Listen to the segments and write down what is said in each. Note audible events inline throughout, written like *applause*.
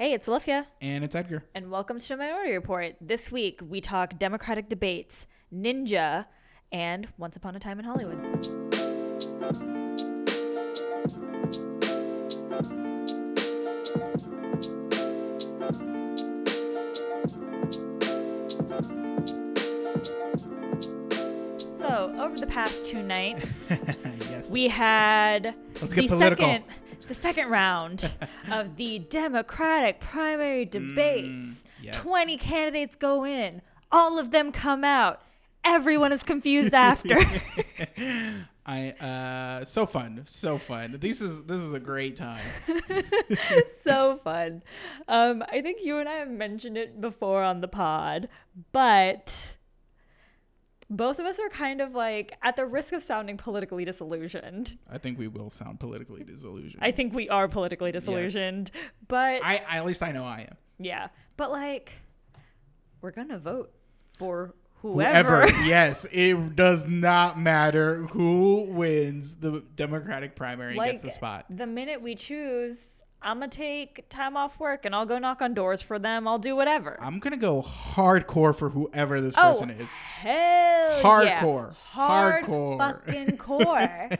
Hey, it's Olivia, And it's Edgar. and welcome to Minority Report. This week we talk Democratic debates, Ninja, and Once Upon a Time in Hollywood. So, over the past two nights, *laughs* yes. we had Let's the get political. second the second round *laughs* of the Democratic primary debates. Mm, yes. 20 candidates go in. All of them come out. Everyone is confused *laughs* after. I uh so fun. So fun. This is this is a great time. *laughs* so fun. Um, I think you and I have mentioned it before on the pod, but both of us are kind of like at the risk of sounding politically disillusioned. I think we will sound politically disillusioned. I think we are politically disillusioned, but I, I at least I know I am. Yeah. But like we're gonna vote for whoever. Whoever. *laughs* yes. It does not matter who wins the Democratic primary like gets the spot. the minute we choose, I'm gonna take time off work and I'll go knock on doors for them. I'll do whatever. I'm gonna go hardcore for whoever this oh, person is. hell Hardcore. yeah. Hard Hardcore. fucking *laughs* core.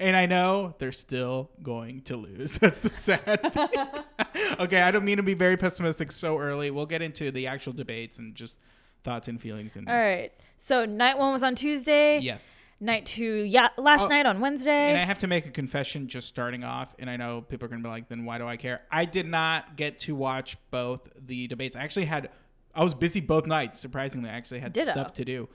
and I know they're still going to lose. *laughs* That's the sad thing. *laughs* okay, I don't mean to be very pessimistic so early. We'll get into the actual debates and just thoughts and feelings. And All right. So night one was on Tuesday. yes, Night two, yeah, last Oh, night on Wednesday. and I have to make a confession just starting off. And I know people are gonna be like, "Then why do I care?" I did not get to watch both the debates. I actually had, I was busy both nights. Surprisingly, I actually had Ditto. stuff to do.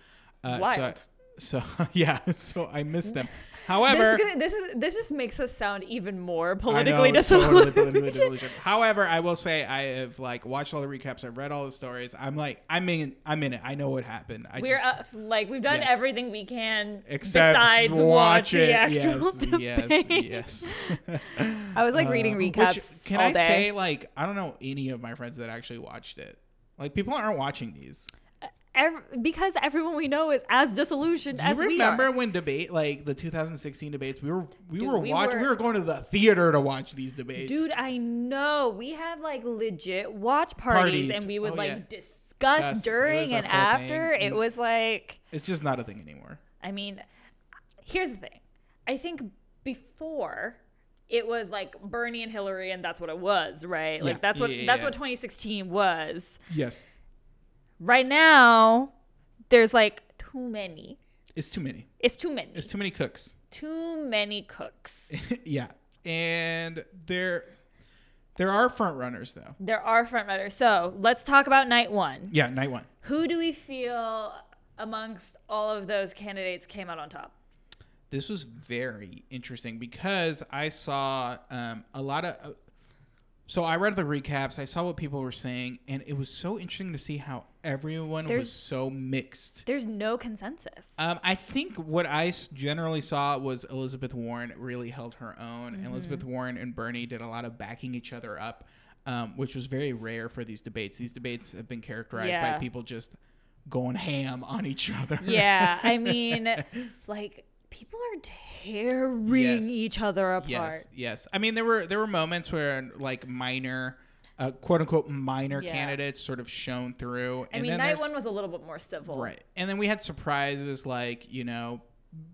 Uh, Wild. So, so *laughs* yeah, *laughs* so I missed them. *laughs* However, is gonna- this is this just makes us sound even more I politically know, disillusioned. totally politically disillusioned. However, I will say I have like watched all the recaps. I've read all the stories. I'm like, I'm in, I'm in it. I know what happened. I We're just, uh, like we've done Yes. everything we can except besides watch watch it. the actual yes, debate. yes, yes. I was like reading Uh, recaps Which, can I day. say, like, I don't know any of my friends that actually watched it. Like, people aren't watching these. Ev- because everyone we know is as disillusioned You as remember we are. Remember when debate, like the 2016 debates, we were we Dude, were we watching, were- we were going to the theater to watch these debates. Dude, I know. We had like legit watch parties, Parties. and we would Oh, like yeah. discuss during and after. thing. It mm. was like, it's just not a thing anymore. I mean, here's the thing. I think before it was like Bernie and Hillary, and that's what it was, right? Like that's what Yeah, yeah, that's yeah. what 2016 was. Yes, Right now, there's like too many. it's too many. It's too many. It's too many cooks. too many cooks. *laughs* yeah, and there there are front runners though. There are front runners. So let's talk about night one. Yeah, night one. Who do we feel amongst all of those candidates came out on top? This was very interesting because I saw um, a lot of. Uh, so I read the recaps. I saw what people were saying, and it was so interesting to see how everyone There's- was so mixed. There's no consensus. Um, I think what I generally saw was Elizabeth Warren really held her own. and Elizabeth Warren and Bernie did a lot of backing each other up, um, which was very rare for these debates. These debates have been characterized Yeah. by people just going ham on each other. yeah, *laughs* I mean, like people are tearing Yes. each other apart. Yes, yes. I mean, there were there were moments where like minor, uh, quote unquote minor Yeah. candidates sort of shown through. I mean, then night one was a little bit more civil. right, and then we had surprises like you know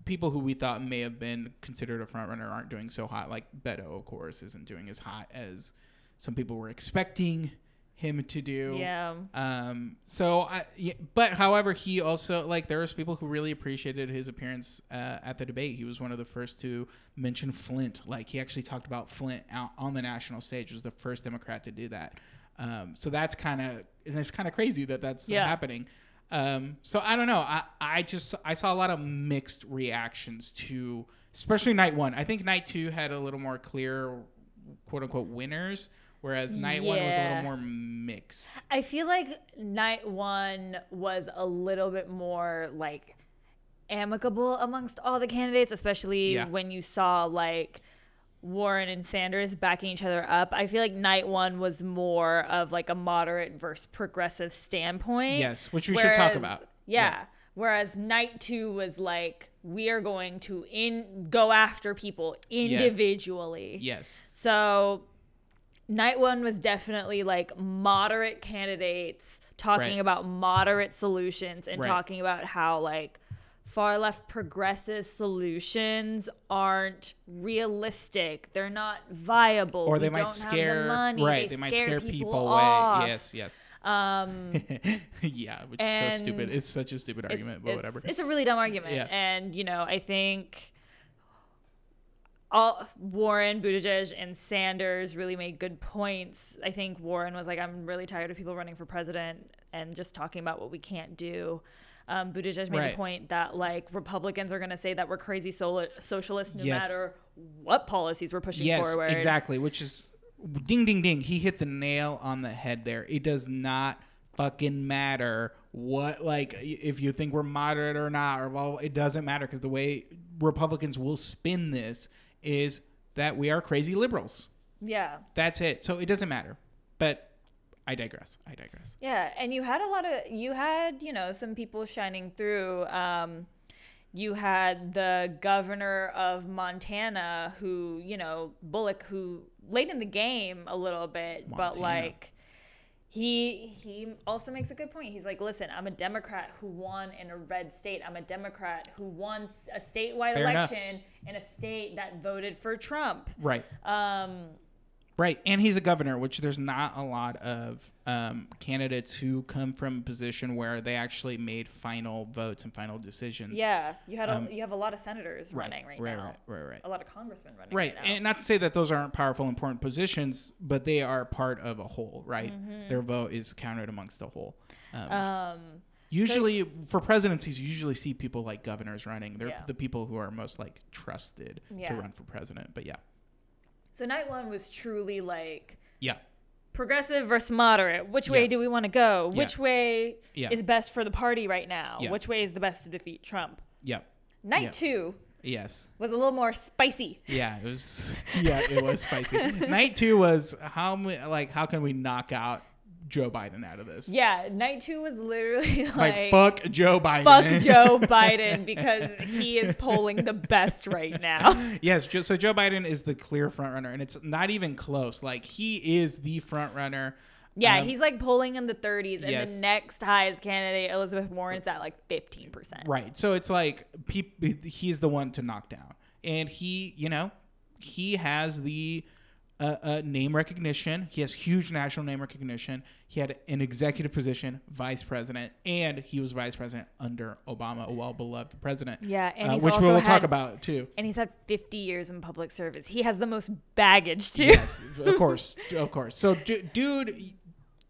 people who we thought may have been considered a front runner aren't doing so hot. Like Beto, of course, isn't doing as hot as some people were expecting him to do. Yeah. Um. So I. Yeah, but however, he also like there was people who really appreciated his appearance uh, at the debate. He was one of the first to mention Flint. Like he actually talked about Flint out on the national stage. Was the first Democrat to do that. Um. So that's kind of and it's kind of crazy that that's Yeah. happening. Um. So I don't know. I I just I saw a lot of mixed reactions to especially night one. I think night two had a little more clear quote unquote winners. Whereas night one was a little more mixed. I feel like night one was a little bit more like amicable amongst all the candidates, especially Yeah. when you saw like Warren and Sanders backing each other up. I feel like night one was more of like a moderate versus progressive standpoint. Yes, which we should talk about. Yeah. Yeah. Whereas night two was like we are going to in go after people individually. Yes. So night one was definitely like moderate candidates talking Right. about moderate solutions and Right. talking about how like far left progressive solutions aren't realistic. They're not viable. or We they might don't have scare the money. right they, might scare people, away off. yes yes Um, *laughs* yeah which is so stupid it's such a stupid argument but it's, whatever It's a really dumb argument. Yeah. And, you know, I think all Warren, Buttigieg, and Sanders really made good points. I think Warren was like, I'm really tired of people running for president and just talking about what we can't do. Um, Buttigieg made Right. the point that like Republicans are going to say that we're crazy solo- socialists no Yes. matter what policies we're pushing yes forward. exactly which is ding ding ding he hit the nail on the head there it does not fucking matter what like if you think we're moderate or not or well it doesn't matter because the way republicans will spin this is that we are crazy liberals. Yeah. that's it. So it doesn't matter. But i digress. I digress. Yeah, and you had a lot of you had you know some people shining through. Um, you had the governor of Montana, who you know Bullock, who late in the game a little bit, but like he he also makes a good point. He's like, listen, I'm a Democrat who won in a red state. I'm a Democrat who won a statewide Fair enough. election in a state that voted for Trump. right Um, Right, and he's a governor, which there's not a lot of um, candidates who come from a position where they actually made final votes and final decisions. yeah, you had a, Um, you have a lot of senators right, running right, right, now. right, right, right. A lot of congressmen running Right, right, now. and not to say that those aren't powerful, important positions, but they are part of a whole. Right, their vote is counted amongst the whole. Um, Mm-hmm. um, usually, for presidencies, you usually see people like governors running. They're Yeah. the people who are most like trusted Yeah. to run for president. But yeah, so night one was truly like yeah, progressive versus moderate. Which way Yeah. do we want to go? Yeah. Which way Yeah. is best for the party right now? Which way is the best to defeat Trump? yeah, Night two yes. was a little more spicy. Yeah, it was. *laughs* *laughs* Yeah, it was spicy. Night two was how like how can we knock out Joe Biden out of this? Yeah, night two was literally *laughs* like, like, fuck Joe Biden. fuck Joe *laughs* Biden because he is polling the best right now. *laughs* yes, so Joe Biden is the clear front runner, and it's not even close. Like he is the front runner. Yeah, Um, he's like polling in the 30s, and yes. the next highest candidate, Elizabeth Warren's at like 15%. Right. So it's like he's the one to knock down, and he, you know, he has the uh, uh, name recognition. He has huge national name recognition. He had an executive position, vice president, and he was vice president under Obama, a well beloved president. Yeah, and uh, which we'll had, talk about too. And he's had 50 years in public service. He has the most baggage too. Yes, of course, of course. So, du- dude,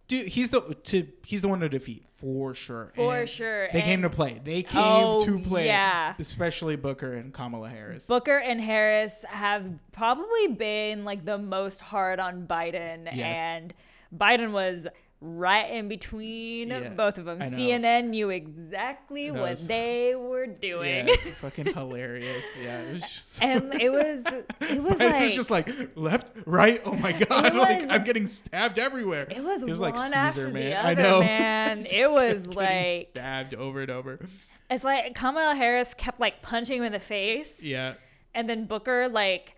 dude, he's the to he's the one to defeat for sure. For And sure, They came to play. They oh, came Oh, to play. yeah. especially Booker and Kamala Harris. Booker and Harris have probably been like the most hard on Biden, Yes. and Biden was right in between Yeah, both of them. CNN knew exactly what was- they were doing. Yeah, it's fucking hilarious. Yeah, it was just. and it was *laughs* it was Biden it was just like left, right. Oh my *laughs* god! *laughs* Like I'm getting stabbed everywhere. it was, He was one like Caesar, man. other, I know. man. It was like stabbed over and over. it's like Kamala Harris kept like punching him in the face, Yeah, and then Booker like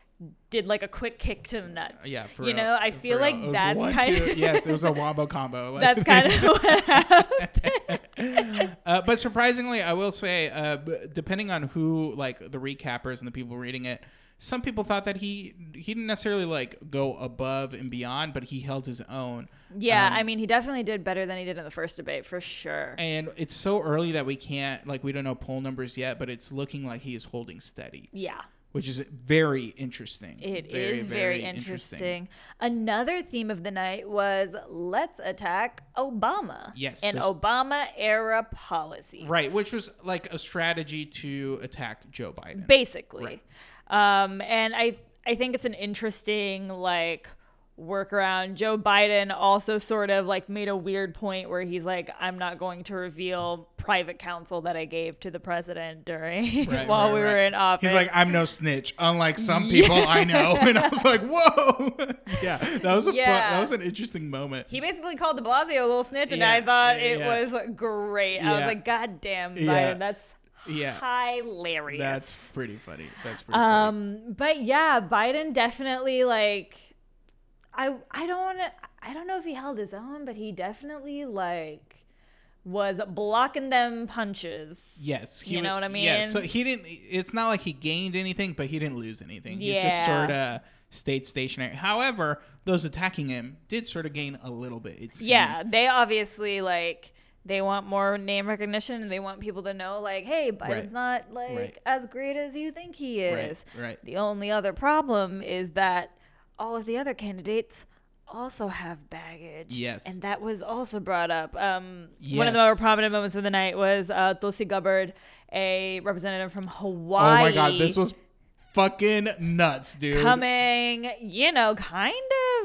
did like a quick kick to the nuts. yeah. For you real, know, I feel real. like It that's one, kind two- of yes, it was a wombo combo. *laughs* Like, that's kind of *laughs* *laughs* what happened. uh, but surprisingly, I will say, uh, depending on who, like the recappers and the people reading it, some people thought that he he didn't necessarily like go above and beyond, but he held his own. Yeah, Um, I mean, he definitely did better than he did in the first debate for sure. And it's so early that we can't like we don't know poll numbers yet, but it's looking like he is holding steady, Yeah, which is very interesting. it is very, very interesting. Another theme of the night was let's attack Obama. Yes, and so- Obama era policy. Right, which was like a strategy to attack Joe Biden. basically. Um, and I I think it's an interesting like workaround. Joe Biden also sort of like made a weird point where he's like, I'm not going to reveal private counsel that I gave to the president during Right, *laughs* while right, we were in office. He's like, I'm no snitch, unlike some people I know. *laughs* And I was like, whoa. *laughs* yeah, that was a fun, that was an interesting moment. he basically called De Blasio a little snitch, and Yeah, I thought yeah, it yeah. was great. I was like, God damn, Biden, Yeah. that's Yeah. hilarious. That's pretty funny. That's pretty funny. Um, but yeah, Biden definitely like. I I don't want to. I don't know if he held his own, but he definitely like was blocking them punches. Yes, You know what I mean. Yeah, so he didn't. It's not like he gained anything, but he didn't lose anything. He just sort of stayed stationary. However, those attacking him did sort of gain a little bit. It seemed. Yeah, they obviously like they want more name recognition and they want people to know like, hey, Biden's not like Right. as great as you think he is. Right, right. The only other problem is that all of the other candidates also have baggage. Yes. And that was also brought up. Um, One of the more prominent moments of the night was uh, Tulsi Gabbard, a representative from Hawaii. Oh my god, this was fucking nuts, dude. coming, you know, kind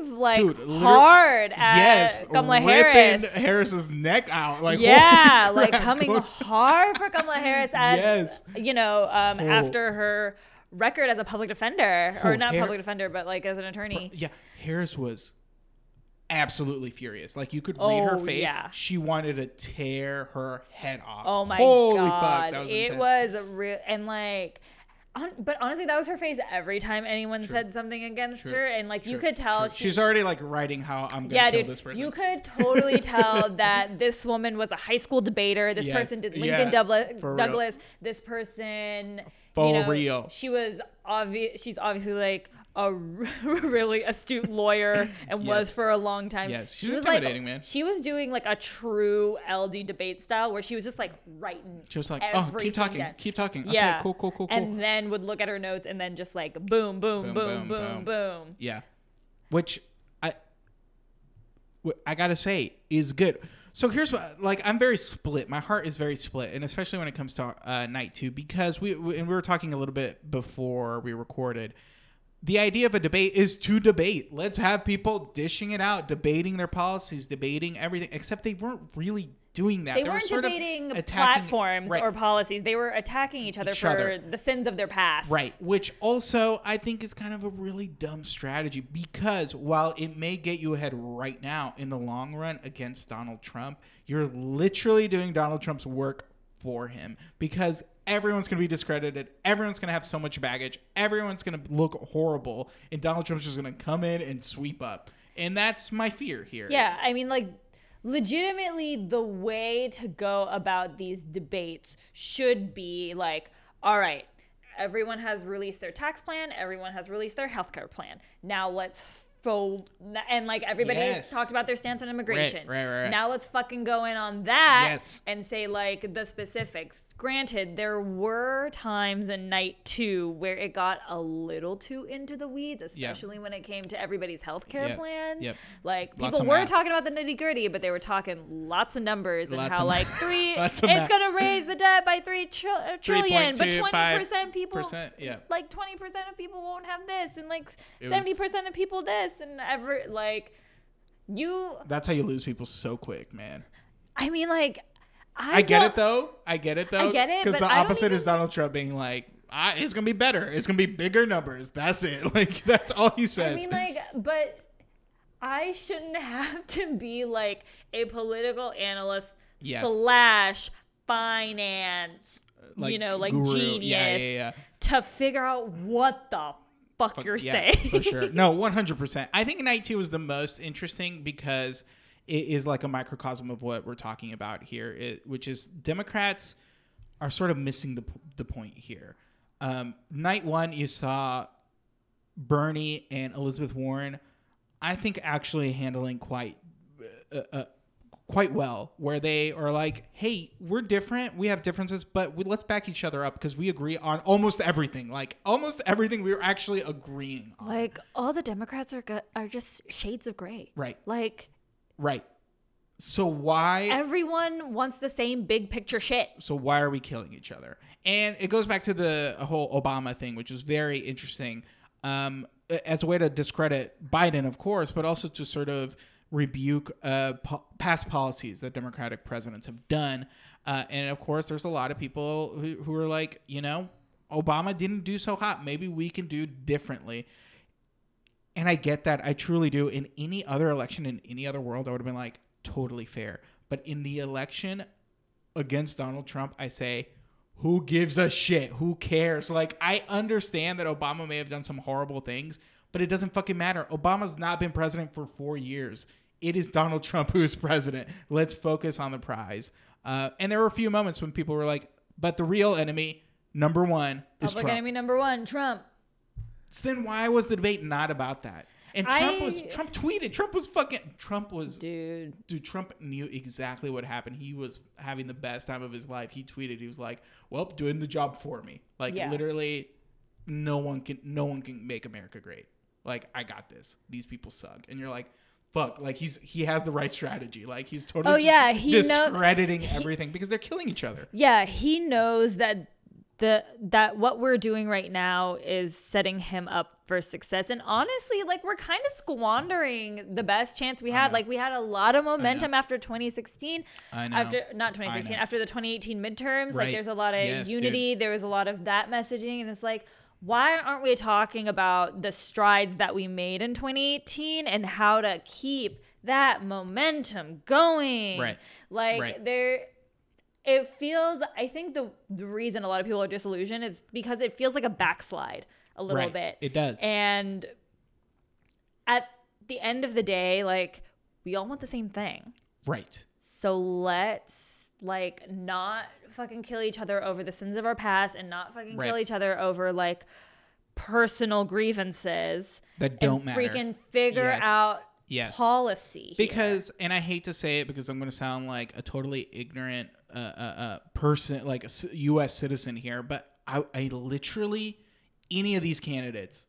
of like Dude, hard at yes, Kamala Harris. Harris's neck out. Like yeah, like crap, coming hard for Kamala Harris as *laughs* Yes. you know, um, Oh. after her record as a public defender, or Oh, not Har- public defender, but like as an attorney. Yeah, Harris was absolutely furious. Like you could read her Oh, face. yeah. She wanted to tear her head off. Oh my Holy god, fuck, that was it intense. was real and like. On, but honestly, that was her face every time anyone said something against True. her, and like you could tell she she's already like writing how I'm gonna yeah, kill dude, this person. you could totally *laughs* tell that this woman was a high school debater. This Yes, person did Lincoln yeah, Douglas. Douglas. This person, For you know, real. she was obvious. She's obviously like a *laughs* really astute lawyer and was for a long time. Yes, she she's was like intimidating, man. she was doing like a true LD debate style where she was just like writing. just like, oh, keep talking, down. keep talking. Yeah. Okay, cool, cool, cool, cool. And then would look at her notes and then just like boom, boom, boom, Boom, boom, boom, boom, boom. boom. Yeah, which I, I gotta say is good. So here's what, like, I'm very split. My heart is very split, and especially when it comes to uh, night two, because we, we and we were talking a little bit before we recorded. The idea of a debate is to debate. Let's have people dishing it out, debating their policies, debating everything. Except they weren't really doing that. They, were weren't sort of debating attacking- platforms Right. or policies. They were attacking each other Each for other. the sins of their past. Right, which also I think is kind of a really dumb strategy because while it may get you ahead right now in the long run against Donald Trump, you're literally doing Donald Trump's work for him because everyone's going to be discredited, everyone's going to have so much baggage, everyone's going to look horrible, and Donald Trump's just going to come in and sweep up. And that's my fear here. Yeah, I mean, like, legitimately, the way to go about these debates should be like, all right, everyone has released their tax plan, everyone has released their healthcare plan. Now let's fo- and like everybody has Yes. talked about their stance on immigration. right, right, right. Now let's fucking go in on that Yes. and say like the specifics. Granted, there were times in night two where it got a little too into the weeds, Yeah. especially when it came to everybody's healthcare Yep, plans. yep. Like Lots people were math. talking about the nitty gritty, but they were talking lots of numbers and how like three, *laughs* it's gonna raise the debt by three uh, *laughs* trillion, but twenty 3.25%, percent people, yeah. like twenty percent of people won't have this, and like seventy percent of people this, and ever like you. That's how you lose people so quick, man. I mean, like I, I get it though. I get it though. I get it, Because the opposite is Donald Trump being like, "It's gonna be better. It's gonna be bigger numbers." That's it. *laughs* Like that's all he says." I mean, like, but I shouldn't *laughs* have to be like a political analyst Yes. slash finance, Like, you know, like guru. genius Yeah, yeah, yeah. to figure out what the fuck you're yeah, saying. for sure. No, *laughs* one hundred percent. I think night two was the most interesting because it is like a microcosm of what we're talking about here, it, which is Democrats are sort of missing the the point here. Um, night one, you saw Bernie and Elizabeth Warren. I think actually handling quite uh, uh, quite well, where they are like, "Hey, we're different. We have differences, but we, let's back each other up because we agree on almost everything. Like almost everything, we're actually agreeing on." Like all the Democrats are go- are just shades of gray. Right. Like Right. So why? everyone wants the same big picture shit. So why are we killing each other? And it goes back to the whole Obama thing, which was very interesting, um, as a way to discredit Biden, of course, but also to sort of rebuke uh, po- past policies that Democratic presidents have done. Uh, and of course, there's a lot of people who, who are like, you know, Obama didn't do so hot. Maybe we can do differently. And I get that. I truly do. In any other election, in any other world, I would have been like, totally fair. But in the election against Donald Trump, I say, who gives a shit? Who cares? Like, I understand that Obama may have done some horrible things, but it doesn't fucking matter. Obama's not been president for four years. It is Donald Trump *laughs* who is president. Let's focus on the prize. Uh, and there were a few moments when people were like, but the real enemy, number one, is Public Trump. enemy number one, Trump. So then why was the debate not about that? And Trump was Trump tweeted. Trump was fucking Trump was Dude. dude, Trump knew exactly what happened. He was having the best time of his life. He tweeted, he was like, "Well, doing the job for me." Like Yeah. literally, no one can, no one can make America great. Like I got this. These people suck, and you're like, "Fuck!" Like he's he has the right strategy. Like he's totally Oh, yeah, he know- discrediting everything because they're killing each other. Yeah, he knows that the that what we're doing right now is setting him up for success. And honestly, like we're kind of squandering the best chance we had. Like we had a lot of momentum after 2016. I know. After not 2016, know. after the 2018 midterms, like there's a lot of Yes, dude. unity. There was a lot of that messaging, and it's like. Why aren't we talking about the strides that we made in 2018 and how to keep that momentum going? Right. Like Right. there it feels i think the the reason a lot of people are disillusioned is because it feels like a backslide a little Right. bit It does. and at the end of the day like we all want the same thing right. so let's like not fucking kill each other over the sins of our past and not fucking kill each other over like personal grievances That don't and matter. freaking figure Yes. out Yes. policy here. because and i hate to say it because i'm going to sound like a totally ignorant uh, uh, uh, person like a us citizen here but I, I literally any of these candidates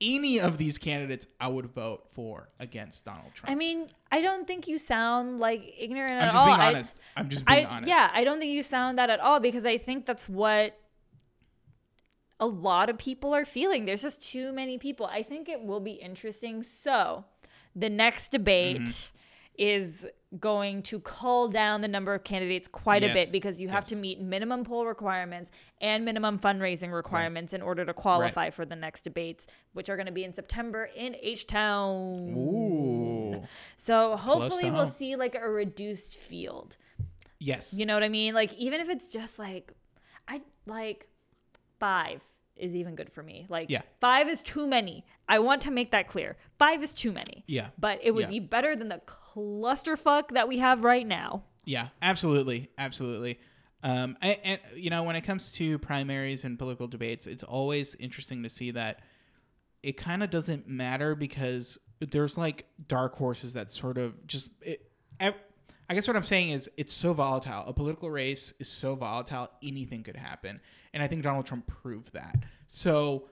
any of these candidates i would vote for against donald trump I mean, I don't think you sound like ignorant i'm at just all. being I- honest I, am just being I honest yeah, I don't think you sound that at all because I think that's what a lot of people are feeling. There's just too many people. I think it will be interesting. So, the next debate Mm-hmm. is going to cull down the number of candidates quite a bit because you have to meet minimum poll requirements and minimum fundraising requirements in order to qualify for the next debates, which are going to be in September in H Town. Ooh. So hopefully we'll home. see like a reduced field. yes You know what I mean? Like even if it's just like I like 5 is even good for me. Like Yeah. 5 is too many. I want to make that clear. 5 is too many. Yeah. But it would Yeah. be better than the clusterfuck that we have right now. Yeah, absolutely, absolutely. Um, and, you know, when it comes to primaries and political debates, it's always interesting to see that it kind of doesn't matter because there's like dark horses that sort of just. It, I guess what I'm saying is it's so volatile. A political race is so volatile, anything could happen, and I think Donald Trump proved that. So.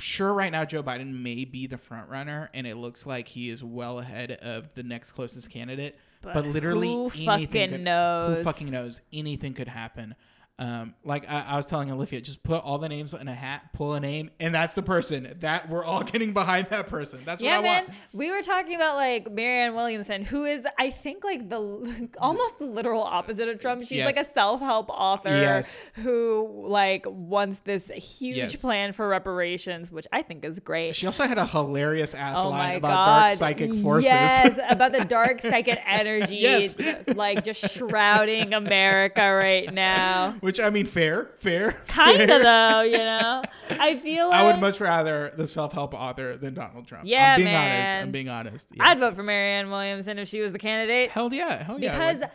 Sure, right now Joe Biden may be the front runner, and it looks like he is well ahead of the next closest candidate. But, But literally, who anything fucking could, knows? Who fucking knows? Anything could happen. Um, like I, I was telling Olivia, just put all the names in a hat, pull a name, and that's the person. That we're all *laughs* getting behind that person. That's Yeah, what I man. want. We were talking about like Marianne Williamson, who is, I think, like the *laughs* almost the literal opposite of Trump. She's Yes. like a self-help author Yes. who like wants this huge Yes. plan for reparations, which I think is great. She also had a hilarious ass Oh line about god! dark psychic forces. Yes, *laughs* about the dark psychic energies, like just shrouding America right now. Which I mean, fair, fair. Kind of though, you know. I feel like *laughs* I would much rather the self-help author than Donald Trump. Yeah, I'm being honest. man. I'm being honest. Yeah. I'd vote for Marianne Williamson if she was the candidate. hell yeah, hell yeah. Because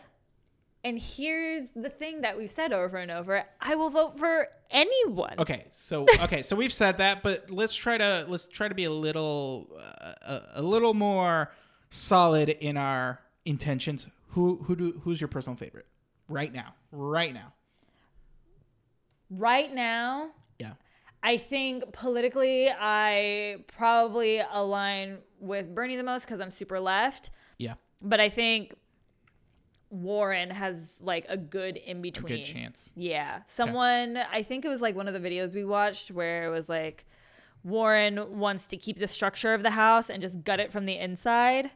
and here's the thing that we've said over and over i will vote for anyone Okay, so okay, so we've said that, but let's try to let's try to be a little uh, a, a little more solid in our intentions. Who who do who's your personal favorite right now? Right now. Right now Yeah. i think politically i probably align with bernie the most because i'm super left Yeah. but i think warren has like a good in between. good chance. Yeah. Someone, I think it was like one of the videos we watched where it was like Warren wants to keep the structure of the house and just gut it from the inside.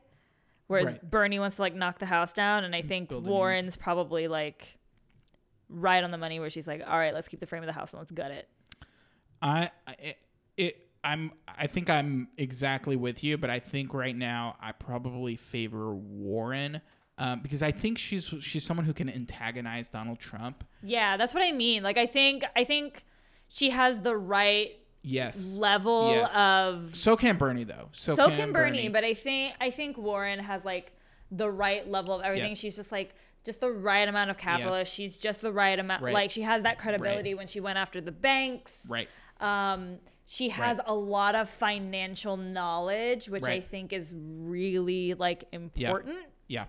Whereas Right. Bernie wants to like knock the house down. And I think Warren's probably like right on the money where she's like, all right, let's keep the frame of the house and let's gut it. I I- it, it I'm I think I'm exactly with you, but I think right now I probably favor Warren. Um, because I think she's she's someone who can antagonize Donald Trump. Yeah, that's what I mean. Like I think I think she has the right yes. level Yes. of So can Bernie though. So, so can, can Bernie, but I think I think Warren has like the right level of everything. Yes. She's just like just the right amount of capitalist. Yes. She's just the right amount. Right. Like she has that credibility when she went after the banks. right. Um, she has Right. a lot of financial knowledge, which I think is really like important. Yeah.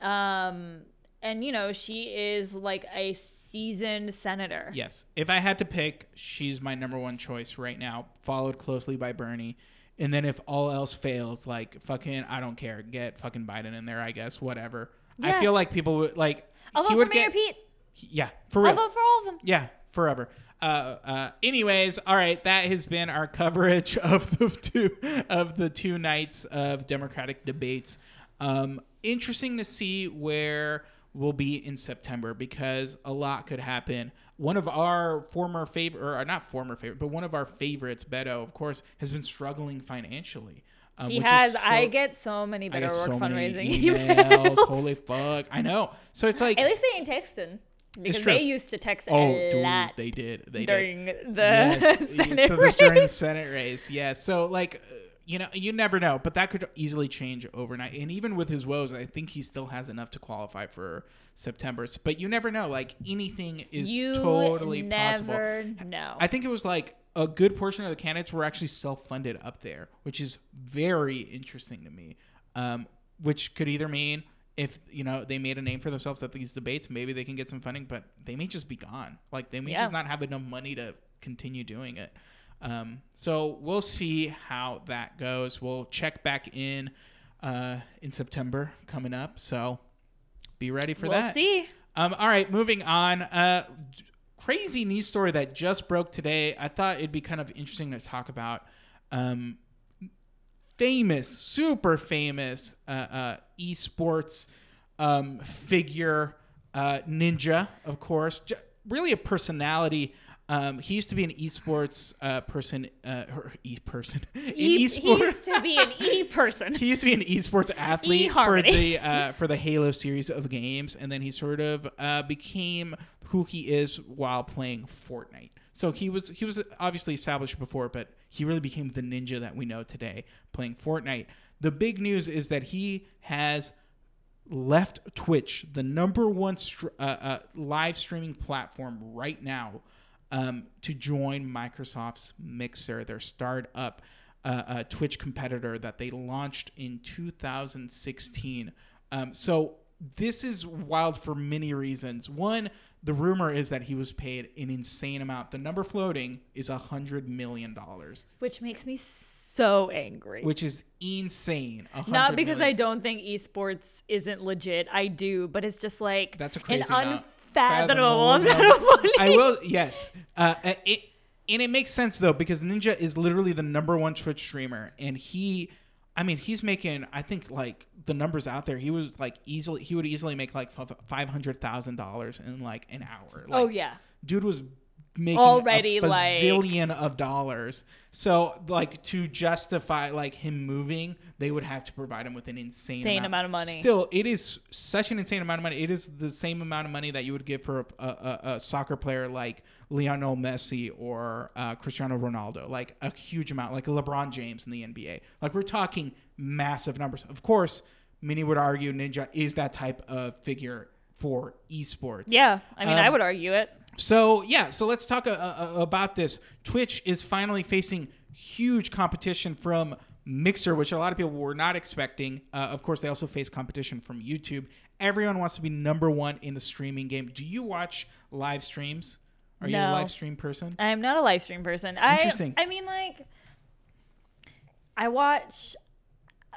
Um, and you know, she is like a seasoned senator. Yes. If I had to pick, she's my number one choice right now, followed closely by Bernie. And then if all else fails, like fucking, I don't care. Get fucking Biden in there, I guess. Whatever. I feel like people would like. I'll vote for would Mayor get. Pete. Yeah, for real. I'll vote for all of them. Yeah, forever. Uh, uh, anyways, all right, that has been our coverage *laughs* of the two of the two nights of Democratic debates. Um, interesting to see where we'll be in September because a lot could happen. One of our former favorite, or not former favorite, but one of our favorites, Beto, of course, has been struggling financially. Um, He has. so- I get so many better work so fundraising emails. *laughs* emails. Holy fuck! I know. So it's like, At least they ain't texting because they used to text oh, a dude, lot they did. They did. during the *laughs* yes. Senate so this during the race. Senate race. Yeah. So like, uh, you know, you never know, but that could easily change overnight. And even with his woes, I think he still has enough to qualify for September. But you never know. Like anything is You totally possible. never know. I think it was like a good portion of the candidates were actually self-funded up there, which is very interesting to me. Um, which could either mean if you know they made a name for themselves at these debates, maybe they can get some funding, but they may just be gone. Like they may Yeah. just not have enough money to continue doing it. Um, so we'll see how that goes. We'll check back in uh, in September coming up. So be ready for that. we'll see. Um, all right, moving on. Uh, crazy news story that just broke today. I thought it'd be kind of interesting to talk about. Um, famous, super famous uh, uh, esports um, figure, uh, Ninja, of course. J- really a personality. Um, he used to be an esports uh, person, uh, or *laughs* e person, *laughs* E- he used to be an *laughs* e person. He used to be an esports athlete for the uh, for the Halo series of games, and then he sort of uh, became who he is while playing Fortnite. So he was he was obviously established before, but he really became the ninja that we know today playing Fortnite. The big news is that he has left Twitch, the number one str- uh, uh, live streaming platform right now, um, to join Microsoft's Mixer, their startup uh, uh, Twitch competitor that they launched in 2016. Um, so this is wild for many reasons. One, the rumor is that he was paid an insane amount. The number floating is a hundred million dollars, which makes me so angry. which is insane. Not because million. I don't think esports isn't legit. I do, but it's just like That's a an crazy amount. Unfathomable Fathomable amount of money. I will. Yes. Uh, it and it makes sense though because Ninja is literally the number one Twitch streamer, and he, I mean, he's making. I think like the numbers out there, he was like easily. He would easily make like five hundred thousand dollars in like an hour. Like, oh yeah. dude was making Already, a like- bazillion of dollars. So like to justify like him moving, they would have to provide him with an insane, Insane amount of money. Still, it is such an insane amount of money. It is the same amount of money that you would give for a, a, a soccer player like Lionel Messi or uh, Cristiano Ronaldo, like a huge amount, like LeBron James in the NBA. Like we're talking massive numbers. Of course, many would argue Ninja is that type of figure for esports. Yeah. I mean, I Um, would argue it. So yeah, so let's talk uh, uh, about this. Twitch is finally facing huge competition from Mixer, which a lot of people were not expecting. Uh, of course, they also face competition from YouTube. Everyone wants to be number one in the streaming game. Do you watch live streams? Are you a live stream person? I'm not a live stream person. I Interesting. I mean like I watch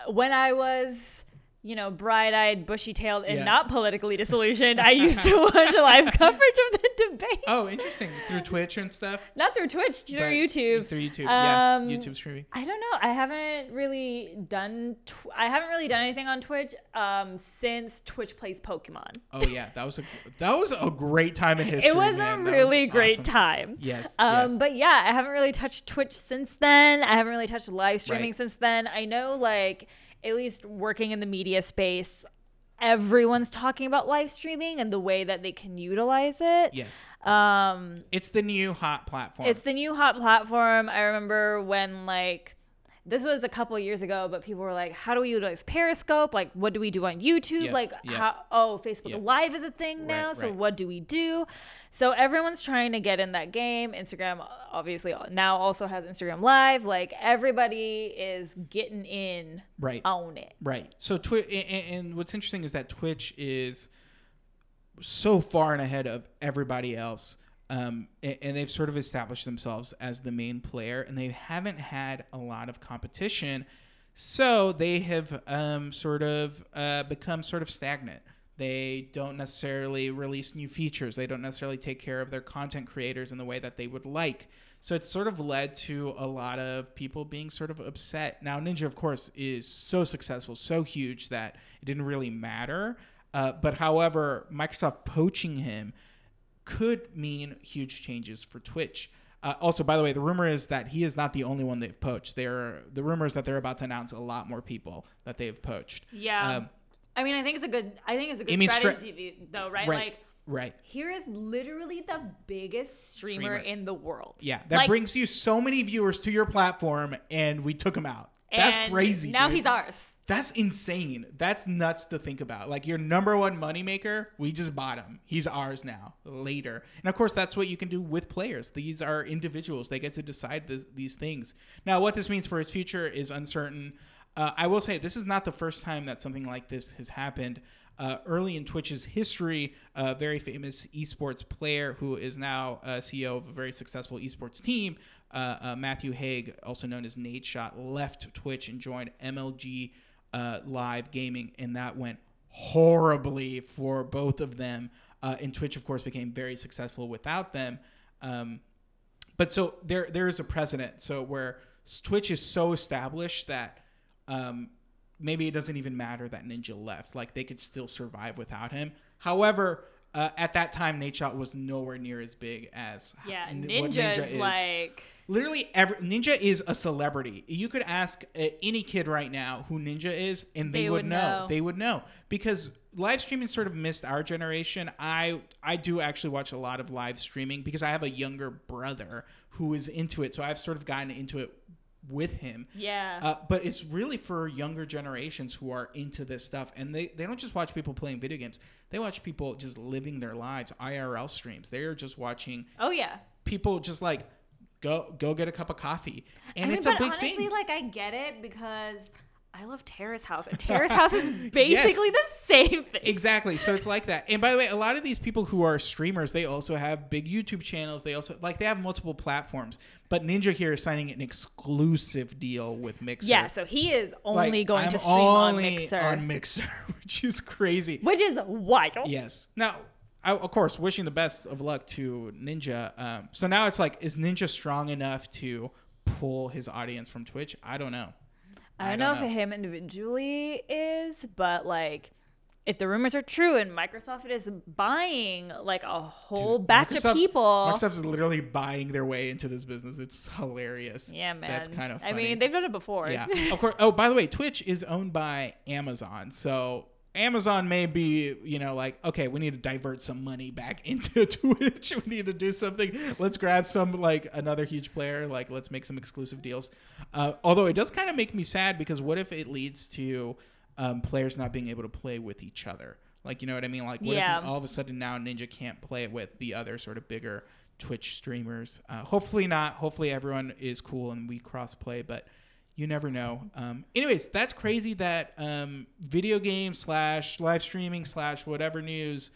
when I was you know, bright-eyed, bushy-tailed, and Yeah. not politically disillusioned. I used to *laughs* watch live coverage of the debate. Oh, interesting. Through Twitch and stuff. Not through Twitch, through YouTube. Through YouTube. yeah, Um, YouTube streaming. I don't know. I haven't really done. Tw- I haven't really done anything on Twitch um, since Twitch plays Pokemon. Oh yeah, that was a that was a great time in history. it was man. a really great awesome. time. Yes. Um, yes. but yeah, I haven't really touched Twitch since then. I haven't really touched live streaming Right. since then. I know, like, at least working in the media space, everyone's talking about live streaming and the way that they can utilize it. Yes. Um, It's the new hot platform. it's the new hot platform. I remember when like this was a couple of years ago, but people were like, "How do we utilize Periscope? Like, what do we do on YouTube? Like, how? Oh, Facebook. Live is a thing now. Right, so right. what do we do? So everyone's trying to get in that game. Instagram obviously uh, now also has Instagram Live. Like everybody is getting in right. on it. Right. So Twitch, and, and what's interesting is that Twitch is so far and ahead of everybody else, um, and, and they've sort of established themselves as the main player, and they haven't had a lot of competition, so they have um, sort of uh, become sort of stagnant. They don't necessarily release new features. They don't necessarily take care of their content creators in the way that they would like. So it's sort of led to a lot of people being sort of upset. Now, Ninja, of course, is so successful, so huge that it didn't really matter. Uh, but however, Microsoft poaching him could mean huge changes for Twitch. Uh, also, by the way, the rumor is that he is not the only one they've poached. They're, the rumor is that they're about to announce a lot more people that they've poached. Yeah. Um, I mean, I think it's a good. I think it's a good mean stra- strategy, though, right? right, Like right. here is literally the biggest streamer, Streamer. in the world. Yeah, that Like, brings you so many viewers to your platform, and we took him out. That's crazy. Now dude. he's ours. That's insane. That's nuts to think about. Like your number one moneymaker, we just bought him. He's ours now. Later, and of course, that's what you can do with players. These are individuals. They get to decide this, these things. Now, what this means for his future is uncertain. Uh, I will say this is not the first time that something like this has happened. Uh, early in Twitch's history, a very famous esports player who is now uh, CEO of a very successful esports team, uh, uh, Matthew Haag, also known as Nadeshot, left Twitch and joined MLG uh, Live Gaming, and that went horribly for both of them. Uh, and Twitch, of course, became very successful without them. Um, but so there there is a precedent. So where Twitch is so established that um, maybe it doesn't even matter that Ninja left. Like they could still survive without him. However, uh, at that time, Nadeshot was nowhere near as big as Yeah, n- Ninja, what is, like literally every Ninja is a celebrity. You could ask uh, any kid right now who Ninja is, and they, They would, would know. know. They would know because live streaming sort of missed our generation. I I do actually watch a lot of live streaming because I have a younger brother who is into it, so I've sort of gotten into it with him. yeah. Uh, but it's really for younger generations who are into this stuff, and they, they don't just watch people playing video games. They watch people just living their lives, IRL streams. They are just watching oh yeah. people just like go go get a cup of coffee, and I mean, it's but a big honestly, thing. like I get it because I love Terrace House, and *laughs* Terrace House is basically the same thing. Exactly. So it's like that. And by the way, a lot of these people who are streamers, they also have big YouTube channels. They also like they have multiple platforms. But Ninja here is signing an exclusive deal with Mixer. Yeah, so he is only Like, going I'm to stream on Mixer, on Mixer, *laughs* which is crazy. which is wild. Yes. Now, I, of course, wishing the best of luck to Ninja. Um, so now it's like, is Ninja strong enough to pull his audience from Twitch? I don't know. I don't know if him individually is, but like if the rumors are true and Microsoft is buying like a whole Dude, batch Microsoft- of people. Microsoft is literally buying their way into this business. It's hilarious. yeah, man. That's kind of I mean, they've done it before. yeah. *laughs* Of course. Oh, by the way, Twitch is owned by Amazon. So Amazon may be, you know, like, okay, we need to divert some money back *laughs* into Twitch. we need to do something. Let's grab some, like, another huge player. Like, let's make some exclusive deals. Uh, although it does kind of make me sad because what if it leads to um, players not being able to play with each other? Like, you know what I mean? Like, what Yeah. if all of a sudden now Ninja can't play with the other sort of bigger Twitch streamers? Uh, hopefully not. Hopefully everyone is cool and we cross play, but you never know. Um, anyways, that's crazy that um, video game slash live streaming slash whatever news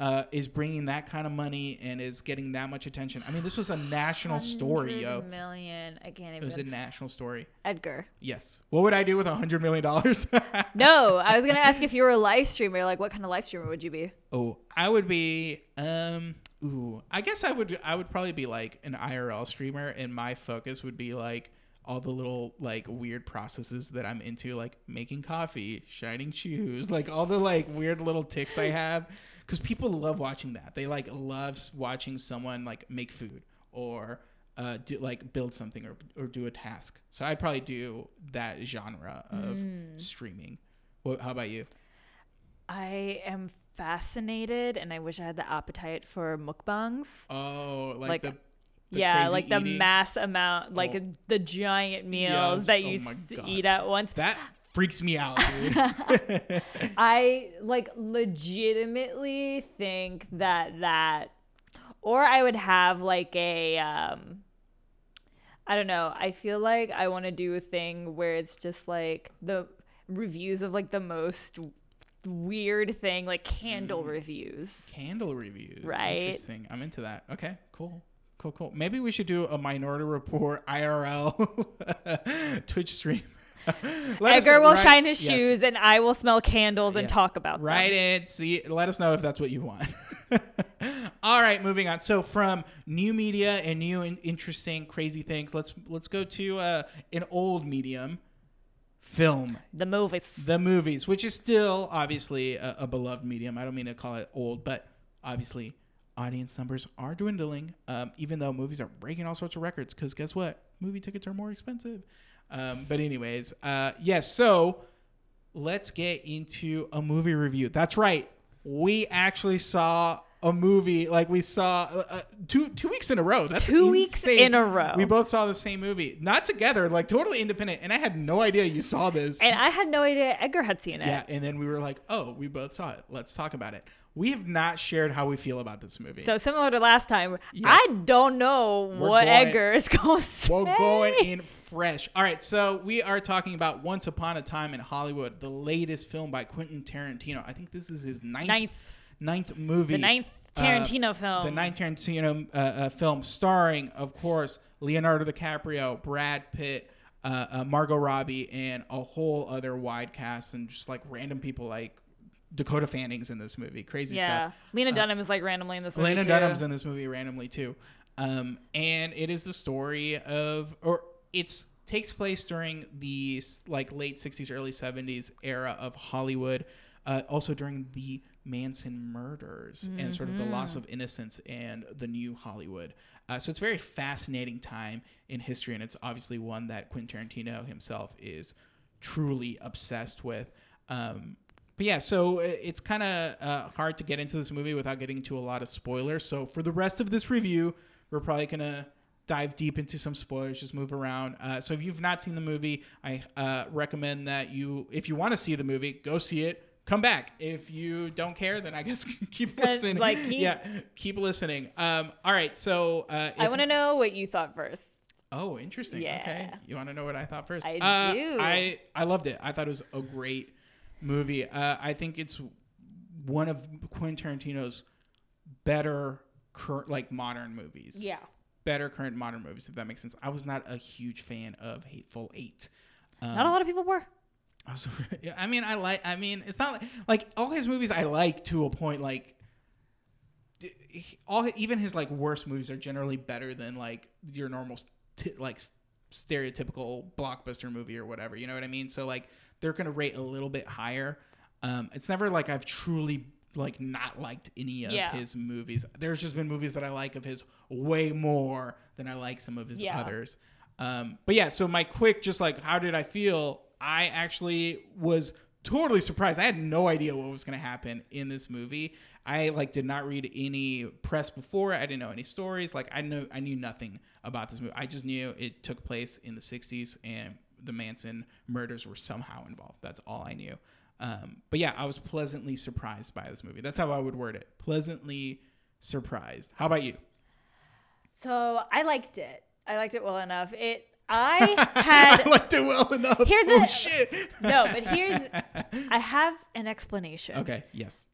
uh, is bringing that kind of money and is getting that much attention. I mean, this was a national story, yo. Million, I can't even. It was a national story. Edgar. Yes. What would I do with a hundred million dollars? *laughs* No, I was gonna ask if you were a live streamer. Like, what kind of live streamer would you be? oh, I would be. Um. Ooh. I guess I would. I would probably be like an IRL streamer, and my focus would be like all the little like weird processes that I'm into, like making coffee, shining shoes, like all the like weird little tics I have, because people love watching that. They like love watching someone like make food or uh, do like build something or or do a task. So I'd probably do that genre of streaming. What, how about you? I am fascinated, and I wish I had the appetite for mukbangs. Oh, like, Like, the yeah, like the eating? mass amount, like Oh. the giant meals Yes. that Oh you God. eat at once. That freaks me out, dude. *laughs* *laughs* I like legitimately think that that or I would have like a um I don't know. I feel like I want to do a thing where it's just like the reviews of like the most weird thing like candle Mm. reviews. Candle reviews. Right. Interesting. I'm into that. Okay, cool. Cool, cool. Maybe we should do a Minority Report *laughs* IRL *laughs* Twitch stream. *laughs* Let Edgar will write- shine his yes. shoes and I will smell candles and talk about them. Write it. See, let us know if that's what you want. All right, moving on. So from new media and new and interesting, crazy things, let's let's go to uh, an old medium, film, The movies. the movies, which is still obviously a, a beloved medium. I don't mean to call it old, but obviously audience numbers are dwindling. Um, even though movies are breaking all sorts of records, because guess what? Movie tickets are more expensive. Um, but anyways, uh, yes. so let's get into a movie review. That's right. We actually saw a movie like we saw uh, uh, two two weeks in a row. That's Two weeks in a row. We both saw the same movie, not together, like totally independent. And I had no idea you saw this. And I had no idea Edgar had seen it. yeah, and then we were like, "Oh, we both saw it. Let's talk about it." We have not shared how we feel about this movie. So similar to last time, Yes. I don't know what going- Edgar is going to say. We're going in fresh. All right, so we are talking about Once Upon a Time in Hollywood, the latest film by Quentin Tarantino. I think this is his ninth Ninth. Ninth movie. The ninth Uh, Tarantino film. The ninth Tarantino uh, uh, film, starring, of course, Leonardo DiCaprio, Brad Pitt, uh, uh, Margot Robbie, and a whole other wide cast, and just like random people like Dakota Fanning's in this movie. Crazy stuff. Yeah. stuff. Lena Dunham is like randomly in this movie. Lena too. Dunham's in this movie randomly too, um, and it is the story of, or it's takes place during the like late '60s, early '70s era of Hollywood, uh, also during the Manson murders and sort of the loss of innocence and the new Hollywood. Uh, so it's a very fascinating time in history, and it's obviously one that Quentin Tarantino himself is truly obsessed with. Um, but yeah, so it's kind of uh, hard to get into this movie without getting into a lot of spoilers. So for the rest of this review, we're probably gonna dive deep into some spoilers, just move around. Uh, so if you've not seen the movie, I uh, recommend that you, if you want to see the movie, go see it. Come back. If you don't care, then I guess *laughs* keep listening. like, keep- yeah, keep listening. Um, all right, so uh, I want to know what you thought first. Oh, interesting. Okay, you want to know what I thought first? I Uh, do. I I loved it. I thought it was a great movie. Uh, I think it's one of Quentin Tarantino's better current like modern movies. Yeah. Better current modern movies, if that makes sense. I was not a huge fan of Hateful Eight. Um, Not a lot of people were. I, was, *laughs* I mean, I like. I mean, it's not like, like all his movies. I like to a point. Like all even his like worst movies are generally better than like your normal t- like stereotypical blockbuster movie or whatever. You know what I mean? So like they're gonna rate a little bit higher. Um, it's never like I've truly like not liked any of Yeah. his movies. There's just been movies that I like of his way more than I like some of his Yeah. others. Um, but yeah, so my quick, just like, how did I feel? I actually was totally surprised. I had no idea what was going to happen in this movie. I like did not read any press before. I didn't know any stories. Like I knew I knew nothing about this movie. I just knew it took place in the '60s and the Manson murders were somehow involved. That's all I knew. Um, but yeah, I was pleasantly surprised by this movie. That's how I would word it. Pleasantly surprised. How about you? So I liked it. I liked it well enough. It. *laughs* I had I liked it well enough. Here's oh a- shit. no, but here's. I have an explanation. Okay. Yes.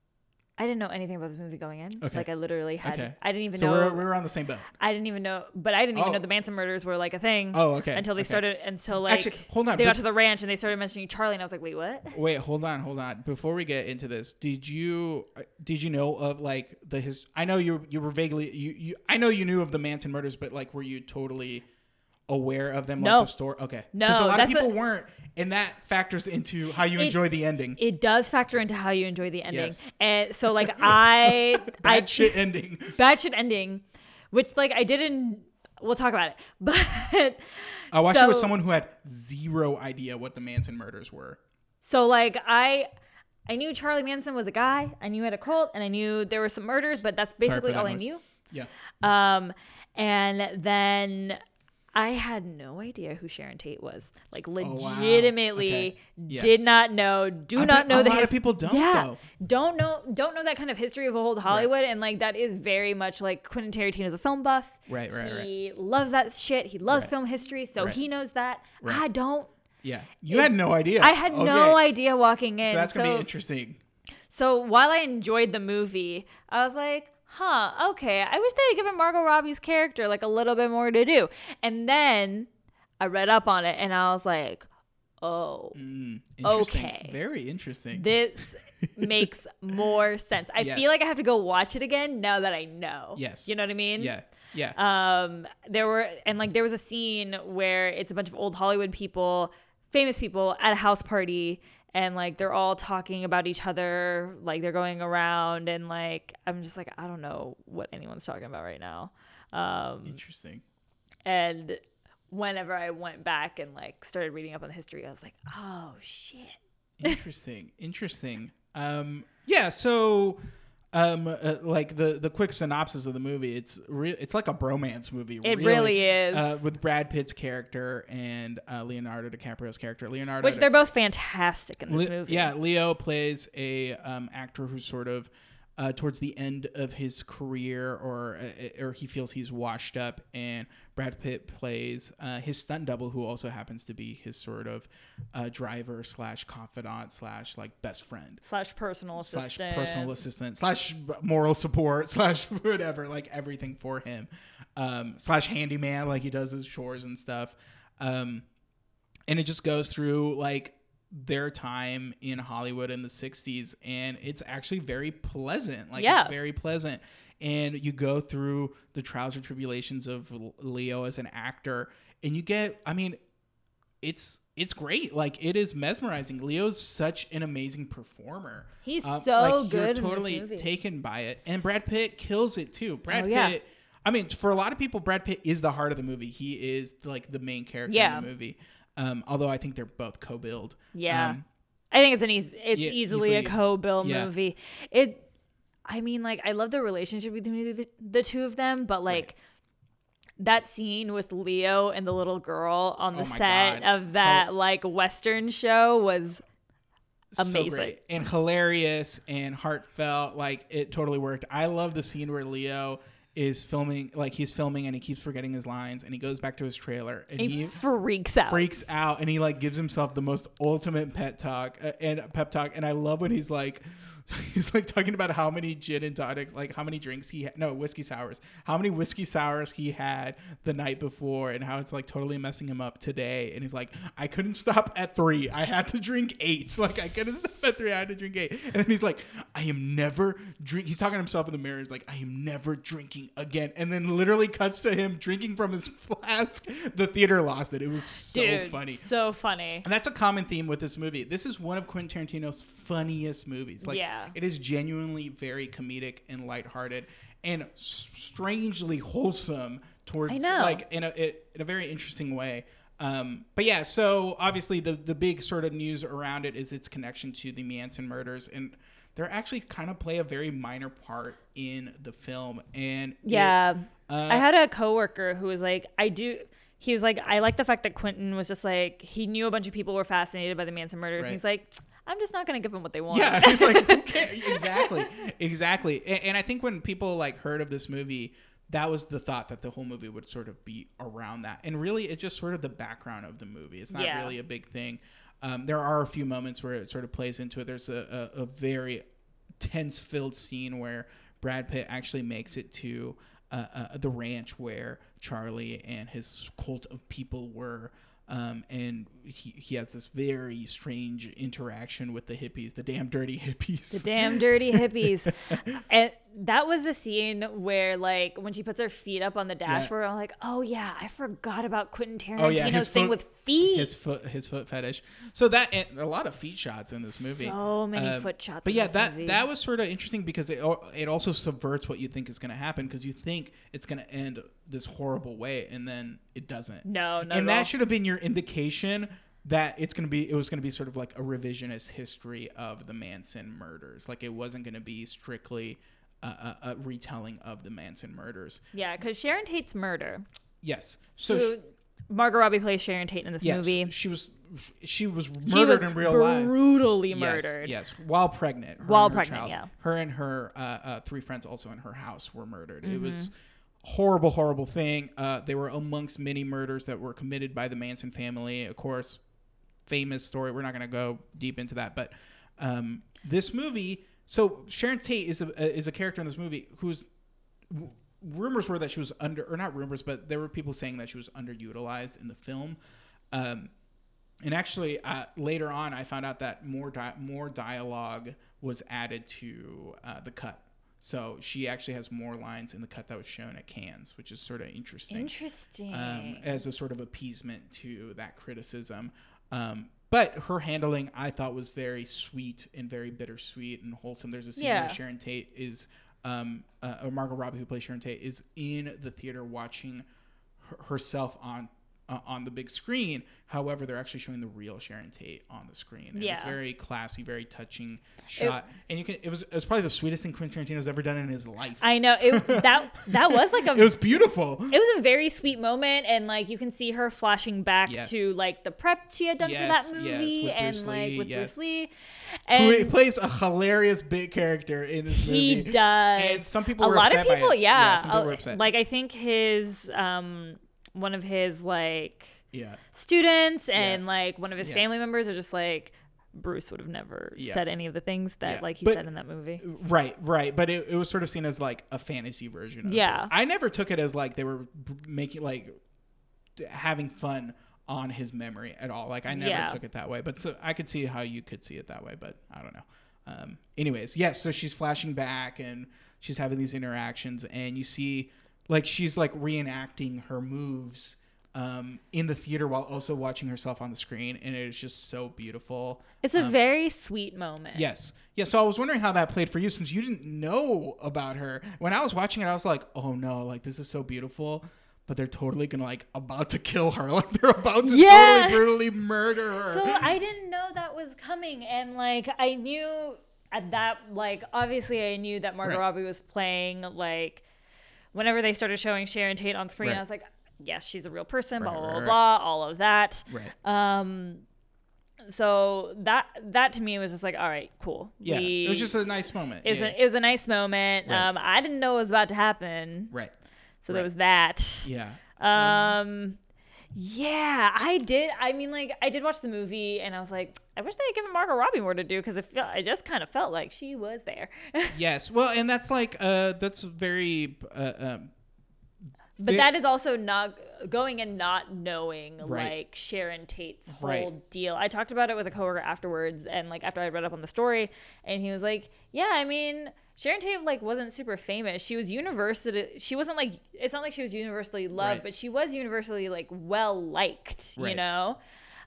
I didn't know anything about this movie going in. Okay. Like I literally had. Okay. I didn't even so know. we're, we're on the same boat. I didn't even know, but I didn't even Oh. know the Manson murders were like a thing. Oh, okay. Until they okay. started, until like Actually, hold on, they got to the ranch and they started mentioning Charlie, and I was like, wait, what? Wait, hold on, hold on. Before we get into this, did you uh, did you know of like the his? I know you you were vaguely you, you I know you knew of the Manson murders, but like were you totally aware of them? No. Like the story. Okay. No, Because a lot of people what- weren't, and that factors into how you It- enjoy the ending. It does factor into how you enjoy the ending, Yes. and so like *laughs* I, Bad I shit ending. *laughs* bad shit ending, which like I didn't. We'll talk about it, *laughs* but I watched it with someone who had zero idea what the Manson murders were. So like I I knew Charlie Manson was a guy. I knew he had a cult, and I knew there were some murders, but that's basically that all I knew. Yeah. Um, and then I had no idea who Sharon Tate was. Like Oh, wow. legitimately Okay. Yeah. did not know. Do I not know a the lot of people don't, Yeah, though. don't know. Don't know that kind of history of old Hollywood, and like that is very much like Quentin Tarantino's a film buff. Right, right, right. He loves that shit. He loves Right. film history, so Right. he knows that. Right. I don't. Yeah. You had no idea. I had no idea walking in. So that's gonna so- be interesting. so while I enjoyed the movie, I was like, huh, okay. I wish they had given Margot Robbie's character like a little bit more to do. And then I read up on it and I was like, oh, Mm. Okay. Very interesting. this *laughs* makes more sense. I Yes. feel like I have to go watch it again now that I know. Yes. You know what I mean? yeah. Yeah. um there were and like there was a scene where it's a bunch of old hollywood people famous people at a house party and like they're all talking about each other like they're going around and like i'm just like i don't know what anyone's talking about right now um interesting. and whenever i went back and like started reading up on the history i was like oh shit Interesting. interesting. Um, yeah. So, um, uh, like the the quick synopsis of the movie, it's re- it's like a bromance movie. It really is. Uh, with Brad Pitt's character and uh, Leonardo DiCaprio's character. Leonardo, which they're both fantastic in this Le- movie Yeah, Leo plays a um, actor who's sort of uh, towards the end of his career, or uh, or he feels he's washed up, and Brad Pitt plays uh, his stunt double, who also happens to be his sort of uh, driver slash confidant slash like best friend. Slash personal slash assistant. personal assistant slash moral support *laughs* slash whatever like everything for him. Um slash handyman like he does his chores and stuff. Um and it just goes through like their time in Hollywood in the 60s and it's actually very pleasant like Yeah. it's very pleasant. And you go through the trials and tribulations of Leo as an actor and you get I mean it's it's great. Like it is mesmerizing. Leo's such an amazing performer. He's Um, so like, good you're totally taken by it. And Brad Pitt kills it too. Brad Oh, yeah. Pitt I mean for a lot of people Brad Pitt is the heart of the movie. He is like the main character Yeah. in the movie um, although I think they're both co-billed Yeah. Um, I think it's an easy, it's Yeah, easily, a co-bill yeah. movie. It, I mean, like I love the relationship between the, the two of them, but like that scene with Leo and the little girl on the Oh set God. of that How- like Western show was so Amazing. great and hilarious and heartfelt. Like it totally worked. I love the scene where Leo is filming, like he's filming and he keeps forgetting his lines, and he goes back to his trailer and he, he freaks out. freaks out and he like gives himself the most ultimate pet talk uh, and pep talk. And I love when he's like. *laughs* He's like talking about how many gin and tonics, like how many drinks he had, no whiskey sours, how many whiskey sours he had the night before, and how it's like totally messing him up today. And he's like, I couldn't stop at three, I had to drink eight. *laughs* Like I couldn't stop at three, I had to drink eight. And then he's like, I am never drink. He's talking to himself in the mirror. He's like, I am never drinking again. And then literally cuts to him drinking from his *laughs* flask. The theater lost it. It was so Dude, funny. so funny. And that's a common theme with this movie. This is one of Quentin Tarantino's funniest movies. Like, Yeah. It is genuinely very comedic and lighthearted and strangely wholesome towards, I know. like, in a, it, in a very interesting way. Um, but yeah, so obviously the, the big sort of news around it is its connection to the Manson murders. And they're actually kind of play a very minor part in the film. And it- Yeah. uh, I had a coworker who was like, I do. He was like, I like the fact that Quentin was just like, he knew a bunch of people were fascinated by the Manson murders. Right. And he's like, I'm just not going to give them what they want. Yeah, it's like who *laughs* cares? exactly, exactly. And, and I think when people like heard of this movie, that was the thought that the whole movie would sort of be around that. And really, it's just sort of the background of the movie. It's not Yeah. really a big thing. Um, there are a few moments where it sort of plays into it. There's a, a, a very tense-filled scene where Brad Pitt actually makes it to uh, uh, the ranch where Charlie and his cult of people were. Um, and he, he has this very strange interaction with the hippies, the damn dirty hippies. The damn dirty hippies. *laughs* and that was the scene where, like, when she puts her feet up on the dashboard, I'm like, oh, yeah, I forgot about Quentin Tarantino's Oh, yeah, thing foot- with feet. his foot his foot fetish. So that and a lot of feet shots in this movie. So many Um, foot shots. But yeah, that movie. that was sort of interesting because it it also subverts what you think is going to happen because you think it's going to end this horrible way and then it doesn't. No, not and at that all. should have been your indication that it's gonna be it was gonna be sort of like a revisionist history of the Manson murders. Like it wasn't gonna be strictly a, a, a retelling of the Manson murders. Yeah, because Sharon Tate's murder. Yes. So who- sh- Margot Robbie plays Sharon Tate in this yes, movie. she was she was She murdered was in real life. brutally murdered. Yes, while pregnant. her While her pregnant, child. yeah. Her and her uh, uh, three friends, also in her house, were murdered. It Mm-hmm. was horrible, horrible thing. Uh, they were amongst many murders that were committed by the Manson family. Of course, famous story. We're not going to go deep into that, but um, this movie. So Sharon Tate is a is a character in this movie who's rumors were that she was under or not rumors, but there were people saying that she was underutilized in the film. Um, and actually, uh, later on, I found out that more di- more dialogue was added to uh, the cut. So she actually has more lines in the cut that was shown at Cannes, which is sort of interesting Interesting. um, as a sort of appeasement to that criticism. Um, but her handling, I thought, was very sweet and very bittersweet and wholesome. There's a scene Yeah. where Sharon Tate is, um, uh, or Margot Robbie, who plays Sharon Tate, is in the theater watching her- herself on uh, on the big screen. However, they're actually showing the real Sharon Tate on the screen. And It's very classy, very touching shot, and you can. It was it was probably the sweetest thing Quentin Tarantino's ever done in his life. I know it. *laughs* That that was like a. *laughs* it was beautiful. it was a very sweet moment, and like you can see her flashing back Yes. to like the prep she had done Yes, for that yes, movie, with and Bruce like with yes. Bruce Lee, who and plays a hilarious bit character in this movie. he does. And some people a were lot of people, it. yeah, some people uh, were upset. like I think his um one of his like yeah, students and Yeah. like one of his Yeah. family members are just like Bruce would have never Yeah. said any of the things that Yeah. like he But- said in that movie. right, right. But it, it was sort of seen as like a fantasy version. of Yeah. it. I never took it as like they were making like having fun on his memory at all. Like I never Yeah. took it that way. But so I could see how you could see it that way. But I don't know. Um, anyways, yes. so she's flashing back and she's having these interactions, and you see like she's like reenacting her moves um, in the theater while also watching herself on the screen, and it is just so beautiful. It's a very sweet moment. Yes. Yeah. So I was wondering how that played for you since you didn't know about her. When I was watching it, I was like, oh no, like this is so beautiful. But they're totally gonna like about to kill her. *laughs* Like they're about to Yeah. totally brutally murder her. So I didn't know that was coming, and like I knew at that like obviously I knew that Margot Right. Robbie was playing like whenever they started showing Sharon Tate on screen, Right. I was like, yes, she's a real person, blah Right, blah right, blah, right. blah all of that. right. Um, so that that to me was just like, all right, cool. Yeah. We- it was just a nice moment. it was, yeah. a, it was a nice moment. Right. Um, I didn't know it was about to happen, right. so there Right. was that. Yeah. Um, yeah, I did. I mean, like, I did watch the movie, and I was like, I wish they had given Margot Robbie more to do because it felt, I just kind of felt like she was there. *laughs* Yes. Well, and that's like uh that's very uh, um but They- that is also not going and not knowing Right. like Sharon Tate's whole Right. deal. I talked about it with a coworker afterwards, and like after I read up on the story, and he was like, "Yeah, I mean." Sharon Tate like wasn't super famous. She was universally. She wasn't like. It's not like she was universally loved, Right. but she was universally like well liked. You know,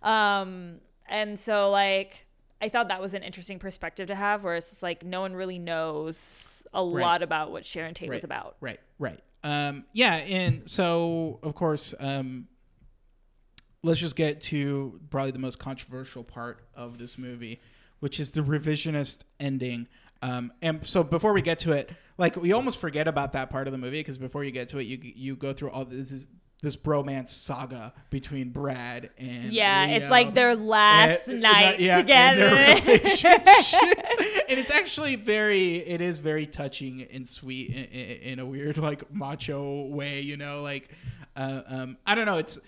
um, and so like I thought that was an interesting perspective to have, where it's like no one really knows a Right. lot about what Sharon Tate was about. Right, right. Um, yeah, and so of course, um, let's just get to probably the most controversial part of this movie, which is the revisionist ending. Um, and so before we get to it, like we almost forget about that part of the movie because before you get to it, you you go through all this this, this bromance saga between Brad and Yeah, it's like their last Uh, night yeah, together. *laughs* relationship. *laughs* and it's actually very it is very touching and sweet in, in, in a weird like macho way you know like uh, um, i don't know it's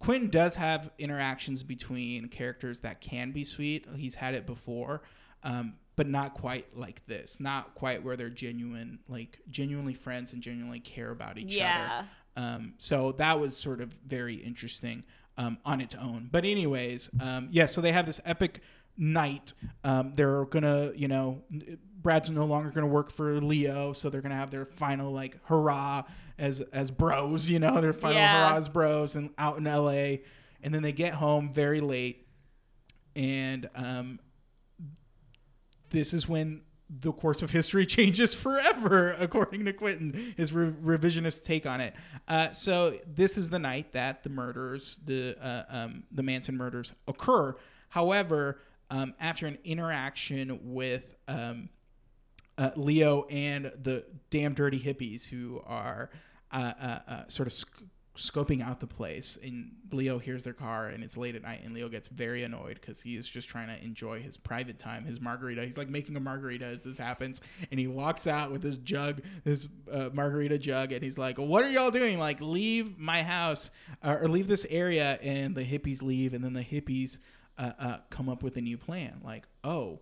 quinn does have interactions between characters that can be sweet he's had it before um, but not quite like this not quite where they're genuine like genuinely friends and genuinely care about each Yeah. other um, so that was sort of very interesting um, on its own. But anyways, um, yeah. So they have this epic night. Um, they're gonna, you know, Brad's no longer gonna work for Leo, so they're gonna have their final like hurrah as as bros. You know, their final Yeah. hurrah as bros, and out in L.A. And then they get home very late, and um, this is when the course of history *laughs* changes forever, according to Quentin, his re- revisionist take on it. Uh, so this is the night that the murders, the uh, um, the Manson murders, occur. However, um, after an interaction with um, uh, Leo and the damn dirty hippies who are uh, uh, uh, sort of sc- scoping out the place, and Leo hears their car, and it's late at night, and Leo gets very annoyed because he is just trying to enjoy his private time, his margarita. He's like making a margarita as this happens, and he walks out with this jug, this uh, margarita jug, and he's like, "What are y'all doing? Like, leave my house uh, or leave this area." And the hippies leave, and then the hippies uh, uh, come up with a new plan, like, "Oh."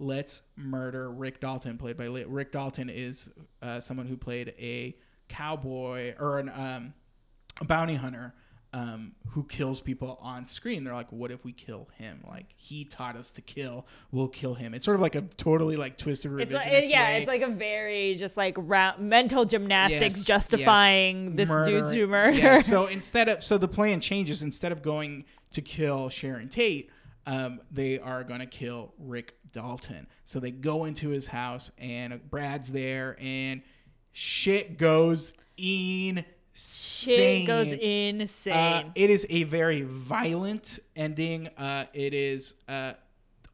Let's murder Rick Dalton, played by Le- Rick Dalton, is uh, someone who played a cowboy or an um, a bounty hunter um, who kills people on screen. They're like, what if we kill him? Like he taught us to kill, we'll kill him. It's sort of like a totally like twisted revisionist It's like, it- yeah, way. it's like a very just like round, mental gymnastics Yes, justifying yes. this dude's Murdering- humor. Yeah, so *laughs* instead of so the plan changes. Instead of going to kill Sharon Tate, um, they are going to kill Rick Dalton. So they go into his house and Brad's there and shit goes insane. Shit goes insane. Uh, it is a very violent ending. Uh, it is uh,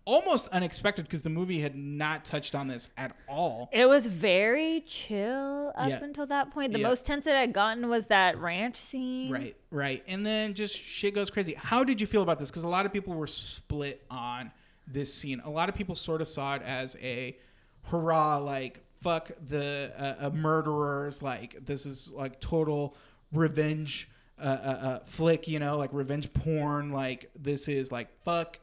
almost unexpected because the movie had not touched on this at all. It was very chill up Yeah. until that point. The Yeah. most tense it had gotten was that ranch scene. Right, right. And then just shit goes crazy. How did you feel about this? Because a lot of people were split on this scene. A lot of people sort of saw it as a hurrah, like, fuck the uh, uh, murderers. Like, this is like total revenge uh, uh, uh, flick, you know, like revenge porn. Like, this is like, fuck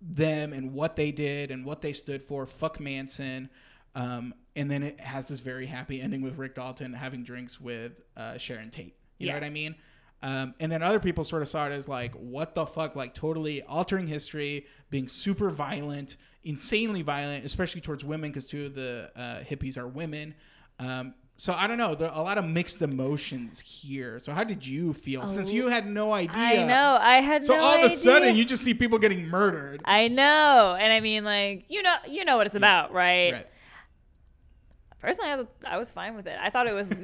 them and what they did and what they stood for. Fuck Manson. Um, and then it has this very happy ending with Rick Dalton having drinks with uh, Sharon Tate. You know what I mean? Um, and then other people sort of saw it as like, what the fuck? Like totally altering history, being super violent, insanely violent, especially towards women because two of the uh, hippies are women. Um, so I don't know. There are a lot of mixed emotions here. So how did you feel since you had no idea? I know. I had So no all of a sudden you just see people getting murdered. I know, and I mean, like you know, you know what it's about, right? Right. Personally, I was, I was fine with it. I thought it was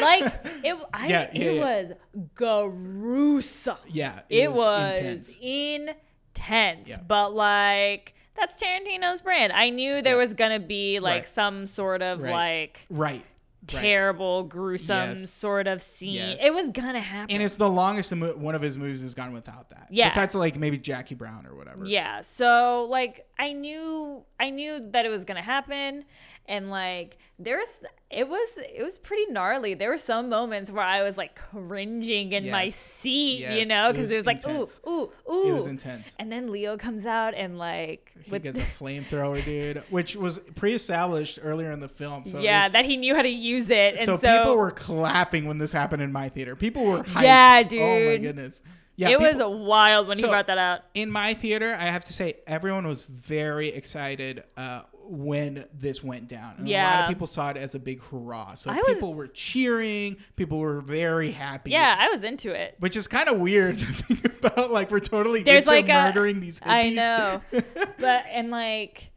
like it. *laughs* I, Yeah, yeah, it yeah. was gruesome. Yeah. It, was, intense. intense, Yeah. but like that's Tarantino's brand. I knew there Yeah. was gonna be like Right. some sort of Right. like Right. Right. terrible, gruesome Yes. sort of scene. Yes. It was gonna happen. And it's the longest one of his movies has gone without that. Yeah. Besides like maybe Jackie Brown or whatever. Yeah. So like I knew I knew that it was gonna happen and like there's it was it was pretty gnarly. There were some moments where I was like cringing in my Yes. seat, you Yes. know, It because was it was like intense. ooh, ooh, ooh. It was intense. And then Leo comes out and like He with gets a *laughs* flamethrower, dude, which was pre-established earlier in the film. So yeah, there's- that he knew how to use it. And so, so, people were clapping when this happened in my theater. People were hyped. Yeah, Oh my dude. goodness. Yeah, it people- was wild when So- he brought that out. in my theater, I have to say, everyone was very excited uh, when this went down. And a lot of people saw it as a big hurrah. So I was- people were cheering. People were very happy. Yeah, I was into it. Which is kind of weird to *laughs* think about. Like we're totally There's into like a- murdering these. I know. *laughs* but and like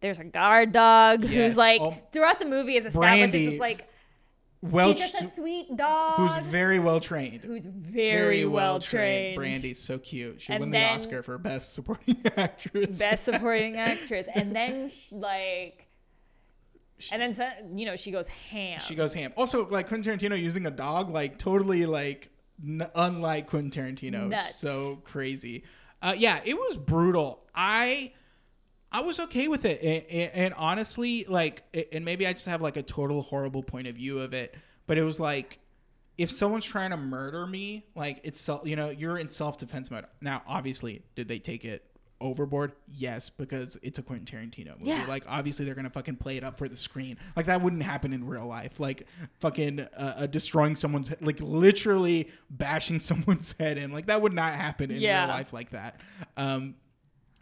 there's a guard dog Yes. who's like Oh. throughout the movie is established Brandy. just like well, she's just a sweet dog who's very well trained. who's very, well trained. Brandy's so cute. She And won then- the Oscar for best supporting *laughs* actress. Best supporting *laughs* actress. And then sh like and then so- you know she goes ham. she goes ham. Also, like Quentin Tarantino using a dog, like totally like n- unlike Quentin Tarantino. Nuts. So crazy. Uh, yeah, it was brutal. I I was okay with it, and, and, and honestly, like, and maybe I just have like a total horrible point of view of it, but it was like. If someone's trying to murder me, like it's you know, you're in self defense mode. Now, obviously, did they take it overboard? Yes, because it's a Quentin Tarantino movie. Yeah. Like obviously they're gonna fucking play it up for the screen. Like that wouldn't happen in real life. Like fucking uh, uh, destroying someone's like literally bashing *laughs* someone's head in. Like that would not happen in Yeah. real life like that. Um,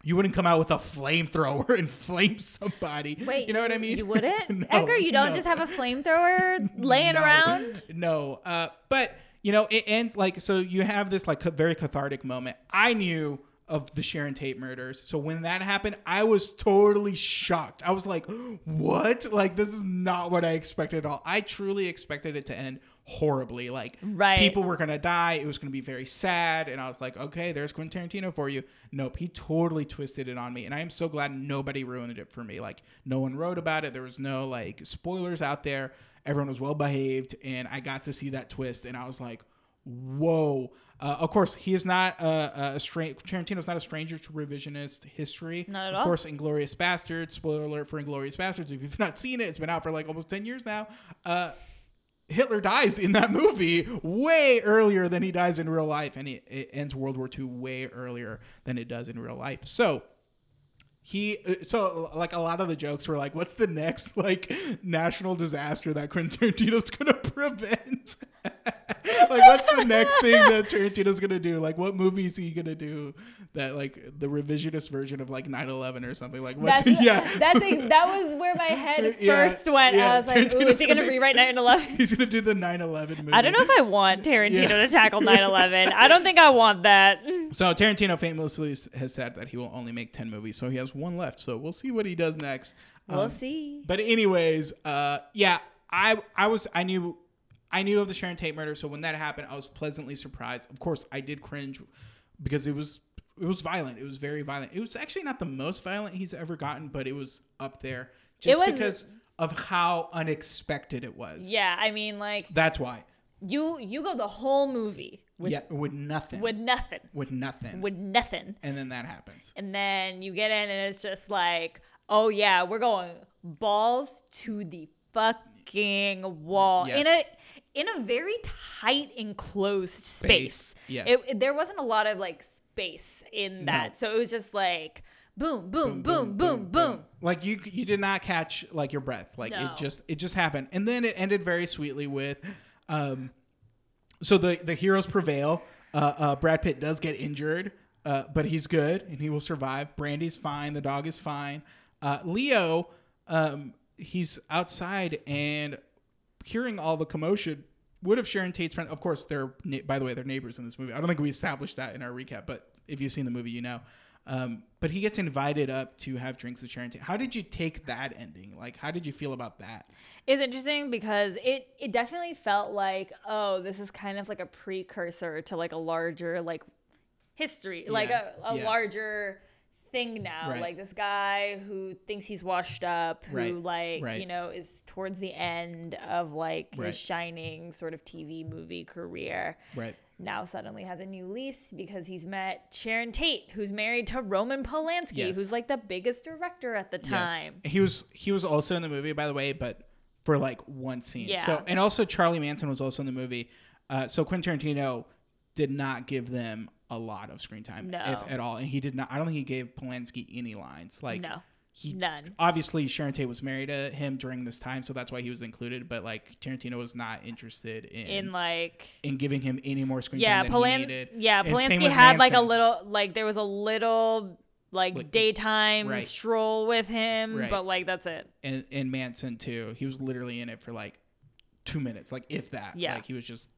you wouldn't come out with a flamethrower *laughs* and flame somebody. Wait, you know what I mean? You *laughs* wouldn't? No, Edgar, you don't no. just have a flamethrower *laughs* laying No, around? No, uh, but you know, it ends like so. You have this like very cathartic moment. I knew of the Sharon Tate murders. So when that happened, I was totally shocked. I was like, *gasps* "What? Like this is not what I expected at all." I truly expected it to end horribly. Like Right. people were gonna die. It was gonna be very sad, and I was like, "Okay, there's Quentin Tarantino for you." Nope, he totally twisted it on me, and I am so glad nobody ruined it for me. Like no one wrote about it. There was no like spoilers out there. Everyone was well behaved, and I got to see that twist, and I was like, "Whoa!" Uh, of course, he is not uh, a stranger. Tarantino's not a stranger to revisionist history. Not at of all. course, Inglourious Basterds. Spoiler alert for Inglourious Basterds. If you've not seen it, it's been out for like almost ten years now. Uh, Hitler dies in that movie way earlier than he dies in real life, and it, it ends World War II way earlier than it does in real life. So he, so like a lot of the jokes were like, "What's the next like national disaster that Quentin Tarantino's gonna *laughs* prevent?" *laughs* *laughs* like, what's the next thing that Tarantino's gonna do? Like, what movie is he gonna do that like the revisionist version of like 9/11 or something? Like, what's That's *laughs* yeah, that's a, that was where my head *laughs* Yeah, first went. yeah, I was like, "Ooh, is he gonna gonna- rewrite 9/11?" he's gonna do the 9/11 movie. I don't know if I want Tarantino Yeah. to tackle 9/11. I don't think I want that. So Tarantino famously has said that he will only make ten movies, so he has one left. So we'll see what he does next. We'll Um, see. But anyways, uh, yeah, I I was I knew I knew of the Sharon Tate murder, so when that happened, I was pleasantly surprised. Of course, I did cringe because it was it was violent. It was very violent. It was actually not the most violent he's ever gotten, but it was up there just was- because of how unexpected it was. Yeah, I mean, like that's why. you you go the whole movie with yeah, with nothing. with nothing, with nothing. with nothing, and then that happens. and then you get in and it's just like, oh yeah, we're going balls to the fucking wall in Yes. a in a very tight enclosed space. Space, yes. It, it- there wasn't a lot of like space in that, so it was just like boom, boom, boom, boom, boom. Like you, you did not catch like your breath. Like No. it just, it just happened, and then it ended very sweetly with, um, so the the heroes prevail. Uh, uh, Brad Pitt does get injured, uh, but he's good and he will survive. Brandy's fine. The dog is fine. Uh, Leo, um, he's outside and hearing all the commotion. Would have Sharon Tate's friend? Of course, they're by the way they're neighbors in this movie. I don't think we established that in our recap, but if you've seen the movie, you know. Um, but he gets invited up to have drinks with Sharon Tate. How did you take that ending? Like, how did you feel about that? It's interesting because it it definitely felt like oh this is kind of like a precursor to like a larger like history like Yeah, a, a yeah. larger thing now Right. like this guy who thinks he's washed up who Right, like right. you know is towards the end of like his shining sort of TV movie career Right. now suddenly has a new lease because he's met Sharon Tate who's married to Roman Polanski Yes. who's like the biggest director at the time Yes. He was he was also in the movie, by the way, but for like one scene. Yeah. So and also Charlie Manson was also in the movie. Uh, so Quentin Tarantino did not give them a lot of screen time, No. if at all, and he did not. I don't think he gave Polanski any lines. Like no he none obviously Sharon Tate was married to him during this time, so that's why he was included. But like Tarantino was not interested in in like in giving him any more screen yeah, time than Polan- needed. yeah, Polanski had like a little like there was a little like, Like- daytime right. stroll with him, Right. but like that's it. and, and Manson too. He was literally in it for like two minutes, like if that. Yeah. Like he was just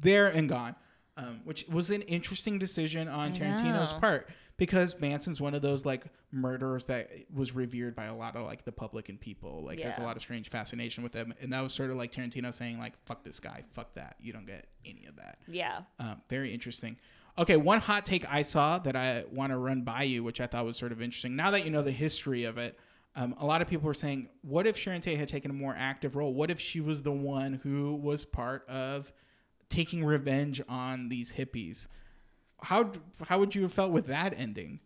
there and gone, um, which was an interesting decision on I Tarantino's know. part because Manson's one of those like murderers that was revered by a lot of like the public and people. Like there's a lot of strange fascination with them, and that was sort of like Tarantino saying like "fuck this guy, fuck that, you don't get any of that." Yeah. Um, very interesting. Okay, one hot take I saw that I want to run by you, which I thought was sort of interesting. Now that you know the history of it, um, a lot of people were saying, what if Sharon Tate had taken a more active role? What if she was the one who was part of taking revenge on these hippies? How how would you have felt with that ending?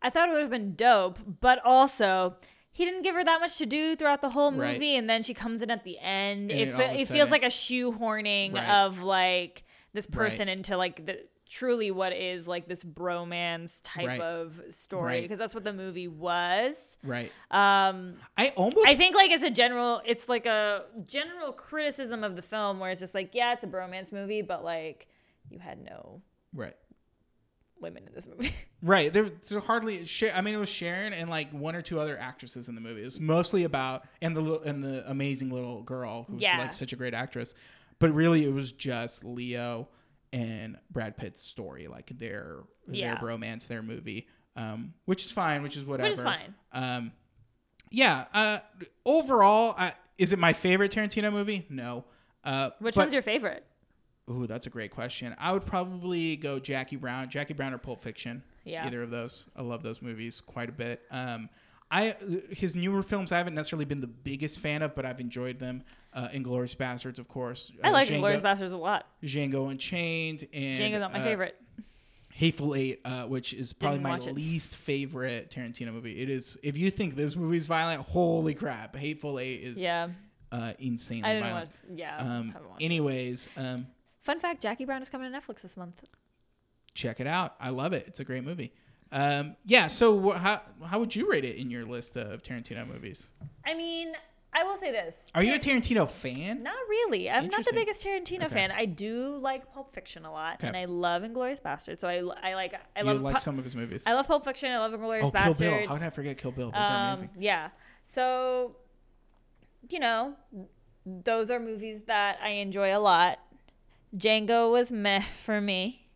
I thought it would have been dope, but also he didn't give her that much to do throughout the whole movie, Right. and then she comes in at the end. And it it fe- all of a it feels like a shoehorning Right. of like this Right. person into like the truly what is like this bromance type Right. of story Right. because that's what the movie was. Right. Um, I almost I think like it's a general, it's like a general criticism of the film where it's just like, yeah, it's a bromance movie, but like you had no right. women in this movie. *laughs* Right. There, there hardly. I mean, it was Sharon and like one or two other actresses in the movie. It's mostly about and the and the amazing little girl who's Yeah. like such a great actress. But really, it was just Leo and Brad Pitt's story, like their Yeah. their romance, their movie, um, which is fine, which is whatever. Which is fine. Um, yeah. Uh, overall, uh, is it my favorite Tarantino movie? No. Uh, Which but- one's your favorite? Ooh, that's a great question. I would probably go Jackie Brown, Jackie Brown or Pulp Fiction. Yeah. Either of those. I love those movies quite a bit. Um, I his newer films I haven't necessarily been the biggest fan of, but I've enjoyed them. Uh, Inglourious Basterds, of course. I Uh, like Inglorious Inglourious Basterds a lot. Django Unchained and Django's not my uh, favorite. Hateful Eight, uh, which is probably Didn't my least favorite Tarantino movie. It is. If you think this movie's violent, holy crap! Hateful Eight is Yeah. uh, insanely I didn't violent. watch. Yeah. Um, haven't watched it. anyways, um, Fun fact: Jackie Brown is coming to Netflix this month. check it out. I love it. It's a great movie. Um, yeah. So wh- how how would you rate it in your list of Tarantino movies? I mean, I will say this. Are you a Tarantino fan? Not really. I'm not the biggest Tarantino Okay. fan. I do like Pulp Fiction a lot, Okay. and I love Inglourious Basterds. So I, I like I you love like Pu- some of his movies. I love Pulp Fiction. I love Inglourious oh, Kill Basterds. Bill. How did I forget Kill Bill? Those are Um, amazing. yeah. So, you know, those are movies that I enjoy a lot. Django was meh *laughs* for me.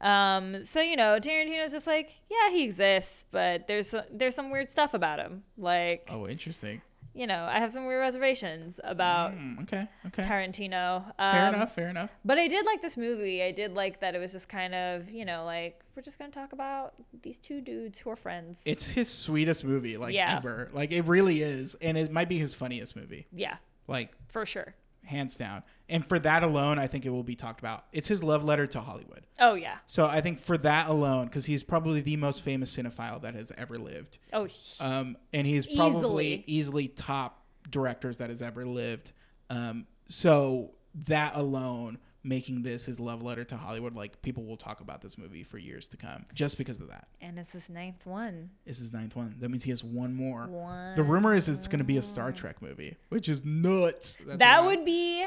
Um, so you know, Tarantino's just like, yeah, he exists, but there's there's some weird stuff about him. Like, Oh, interesting. You know, I have some weird reservations about Mm, okay. Okay. Tarantino. Um, fair enough. Fair enough. But I did like this movie. I did like that it was just kind of, you know, like we're just gonna talk about these two dudes who are friends. It's his sweetest movie, like Yeah. ever. Like it really is, and it might be his funniest movie, yeah, like for sure. Hands down. And for that alone, I think it will be talked about. It's his love letter to Hollywood. Oh yeah. So I think for that alone, because he's probably the most famous cinephile that has ever lived, Oh, he- um, and he's probably Easily. easily top directors that has ever lived. Um, so that alone, making this his love letter to Hollywood, like people will talk about this movie for years to come, just because of that. and it's his ninth one. It's his ninth one. That means he has one more. One. The rumor is it's going to be a Star Trek movie, which is nuts. That's that would be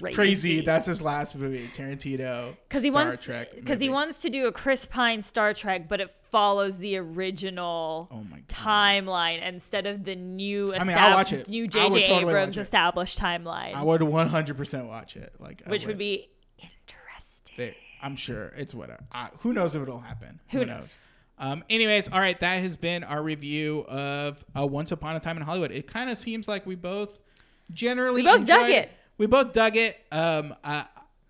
crazy. crazy. That's his last movie, Tarantino. because he Star wants Trek because he wants to do a Chris Pine Star Trek, but it follows the original Oh my timeline instead of the new I mean, I'll watch it. new I J.J. totally Abrams established timeline, I would 100% watch it. Like, which would be interesting. They- I'm sure it's whatever. I, who knows if it'll happen? Who knows? Um, anyways, all right, that has been our review of uh, Once Upon a Time in Hollywood. It kind of seems like we both generally We both dug it. We both dug it. Um, uh,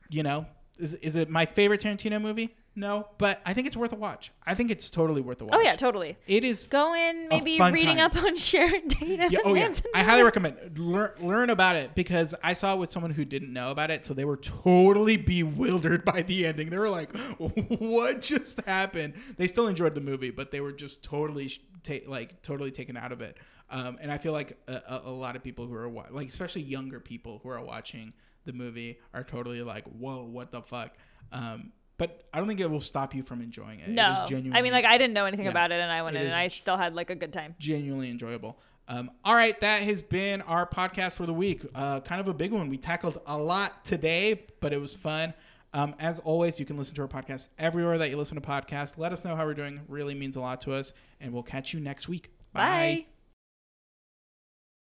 you know, is is it my favorite Tarantino movie? No, but I think it's worth a watch. I think it's totally worth a watch. Oh yeah, totally. it is. Go in, maybe reading time. up on *laughs* Sharon Tate. and Yeah, oh yeah, I highly recommend learn learn about it because I saw it with someone who didn't know about it, so they were totally bewildered by the ending. They were like, "What just happened?" They still enjoyed the movie, but they were just totally ta- like totally taken out of it. Um, and I feel like a, a, lot of people who are wa- like, especially younger people who are watching the movie, are totally like, "Whoa, what the fuck." Um, but I don't think it will stop you from enjoying it. It No, genuinely I mean, like I didn't know anything Yeah. about it, and I went in, and I still had like a good time. genuinely enjoyable. Um, all right, that has been our podcast for the week. Uh, kind of a big one. We tackled a lot today, but it was fun. Um, as always, you can listen to our podcast everywhere that you listen to podcasts. Let us know how we're doing. Really means a lot to us, and we'll catch you next week. Bye.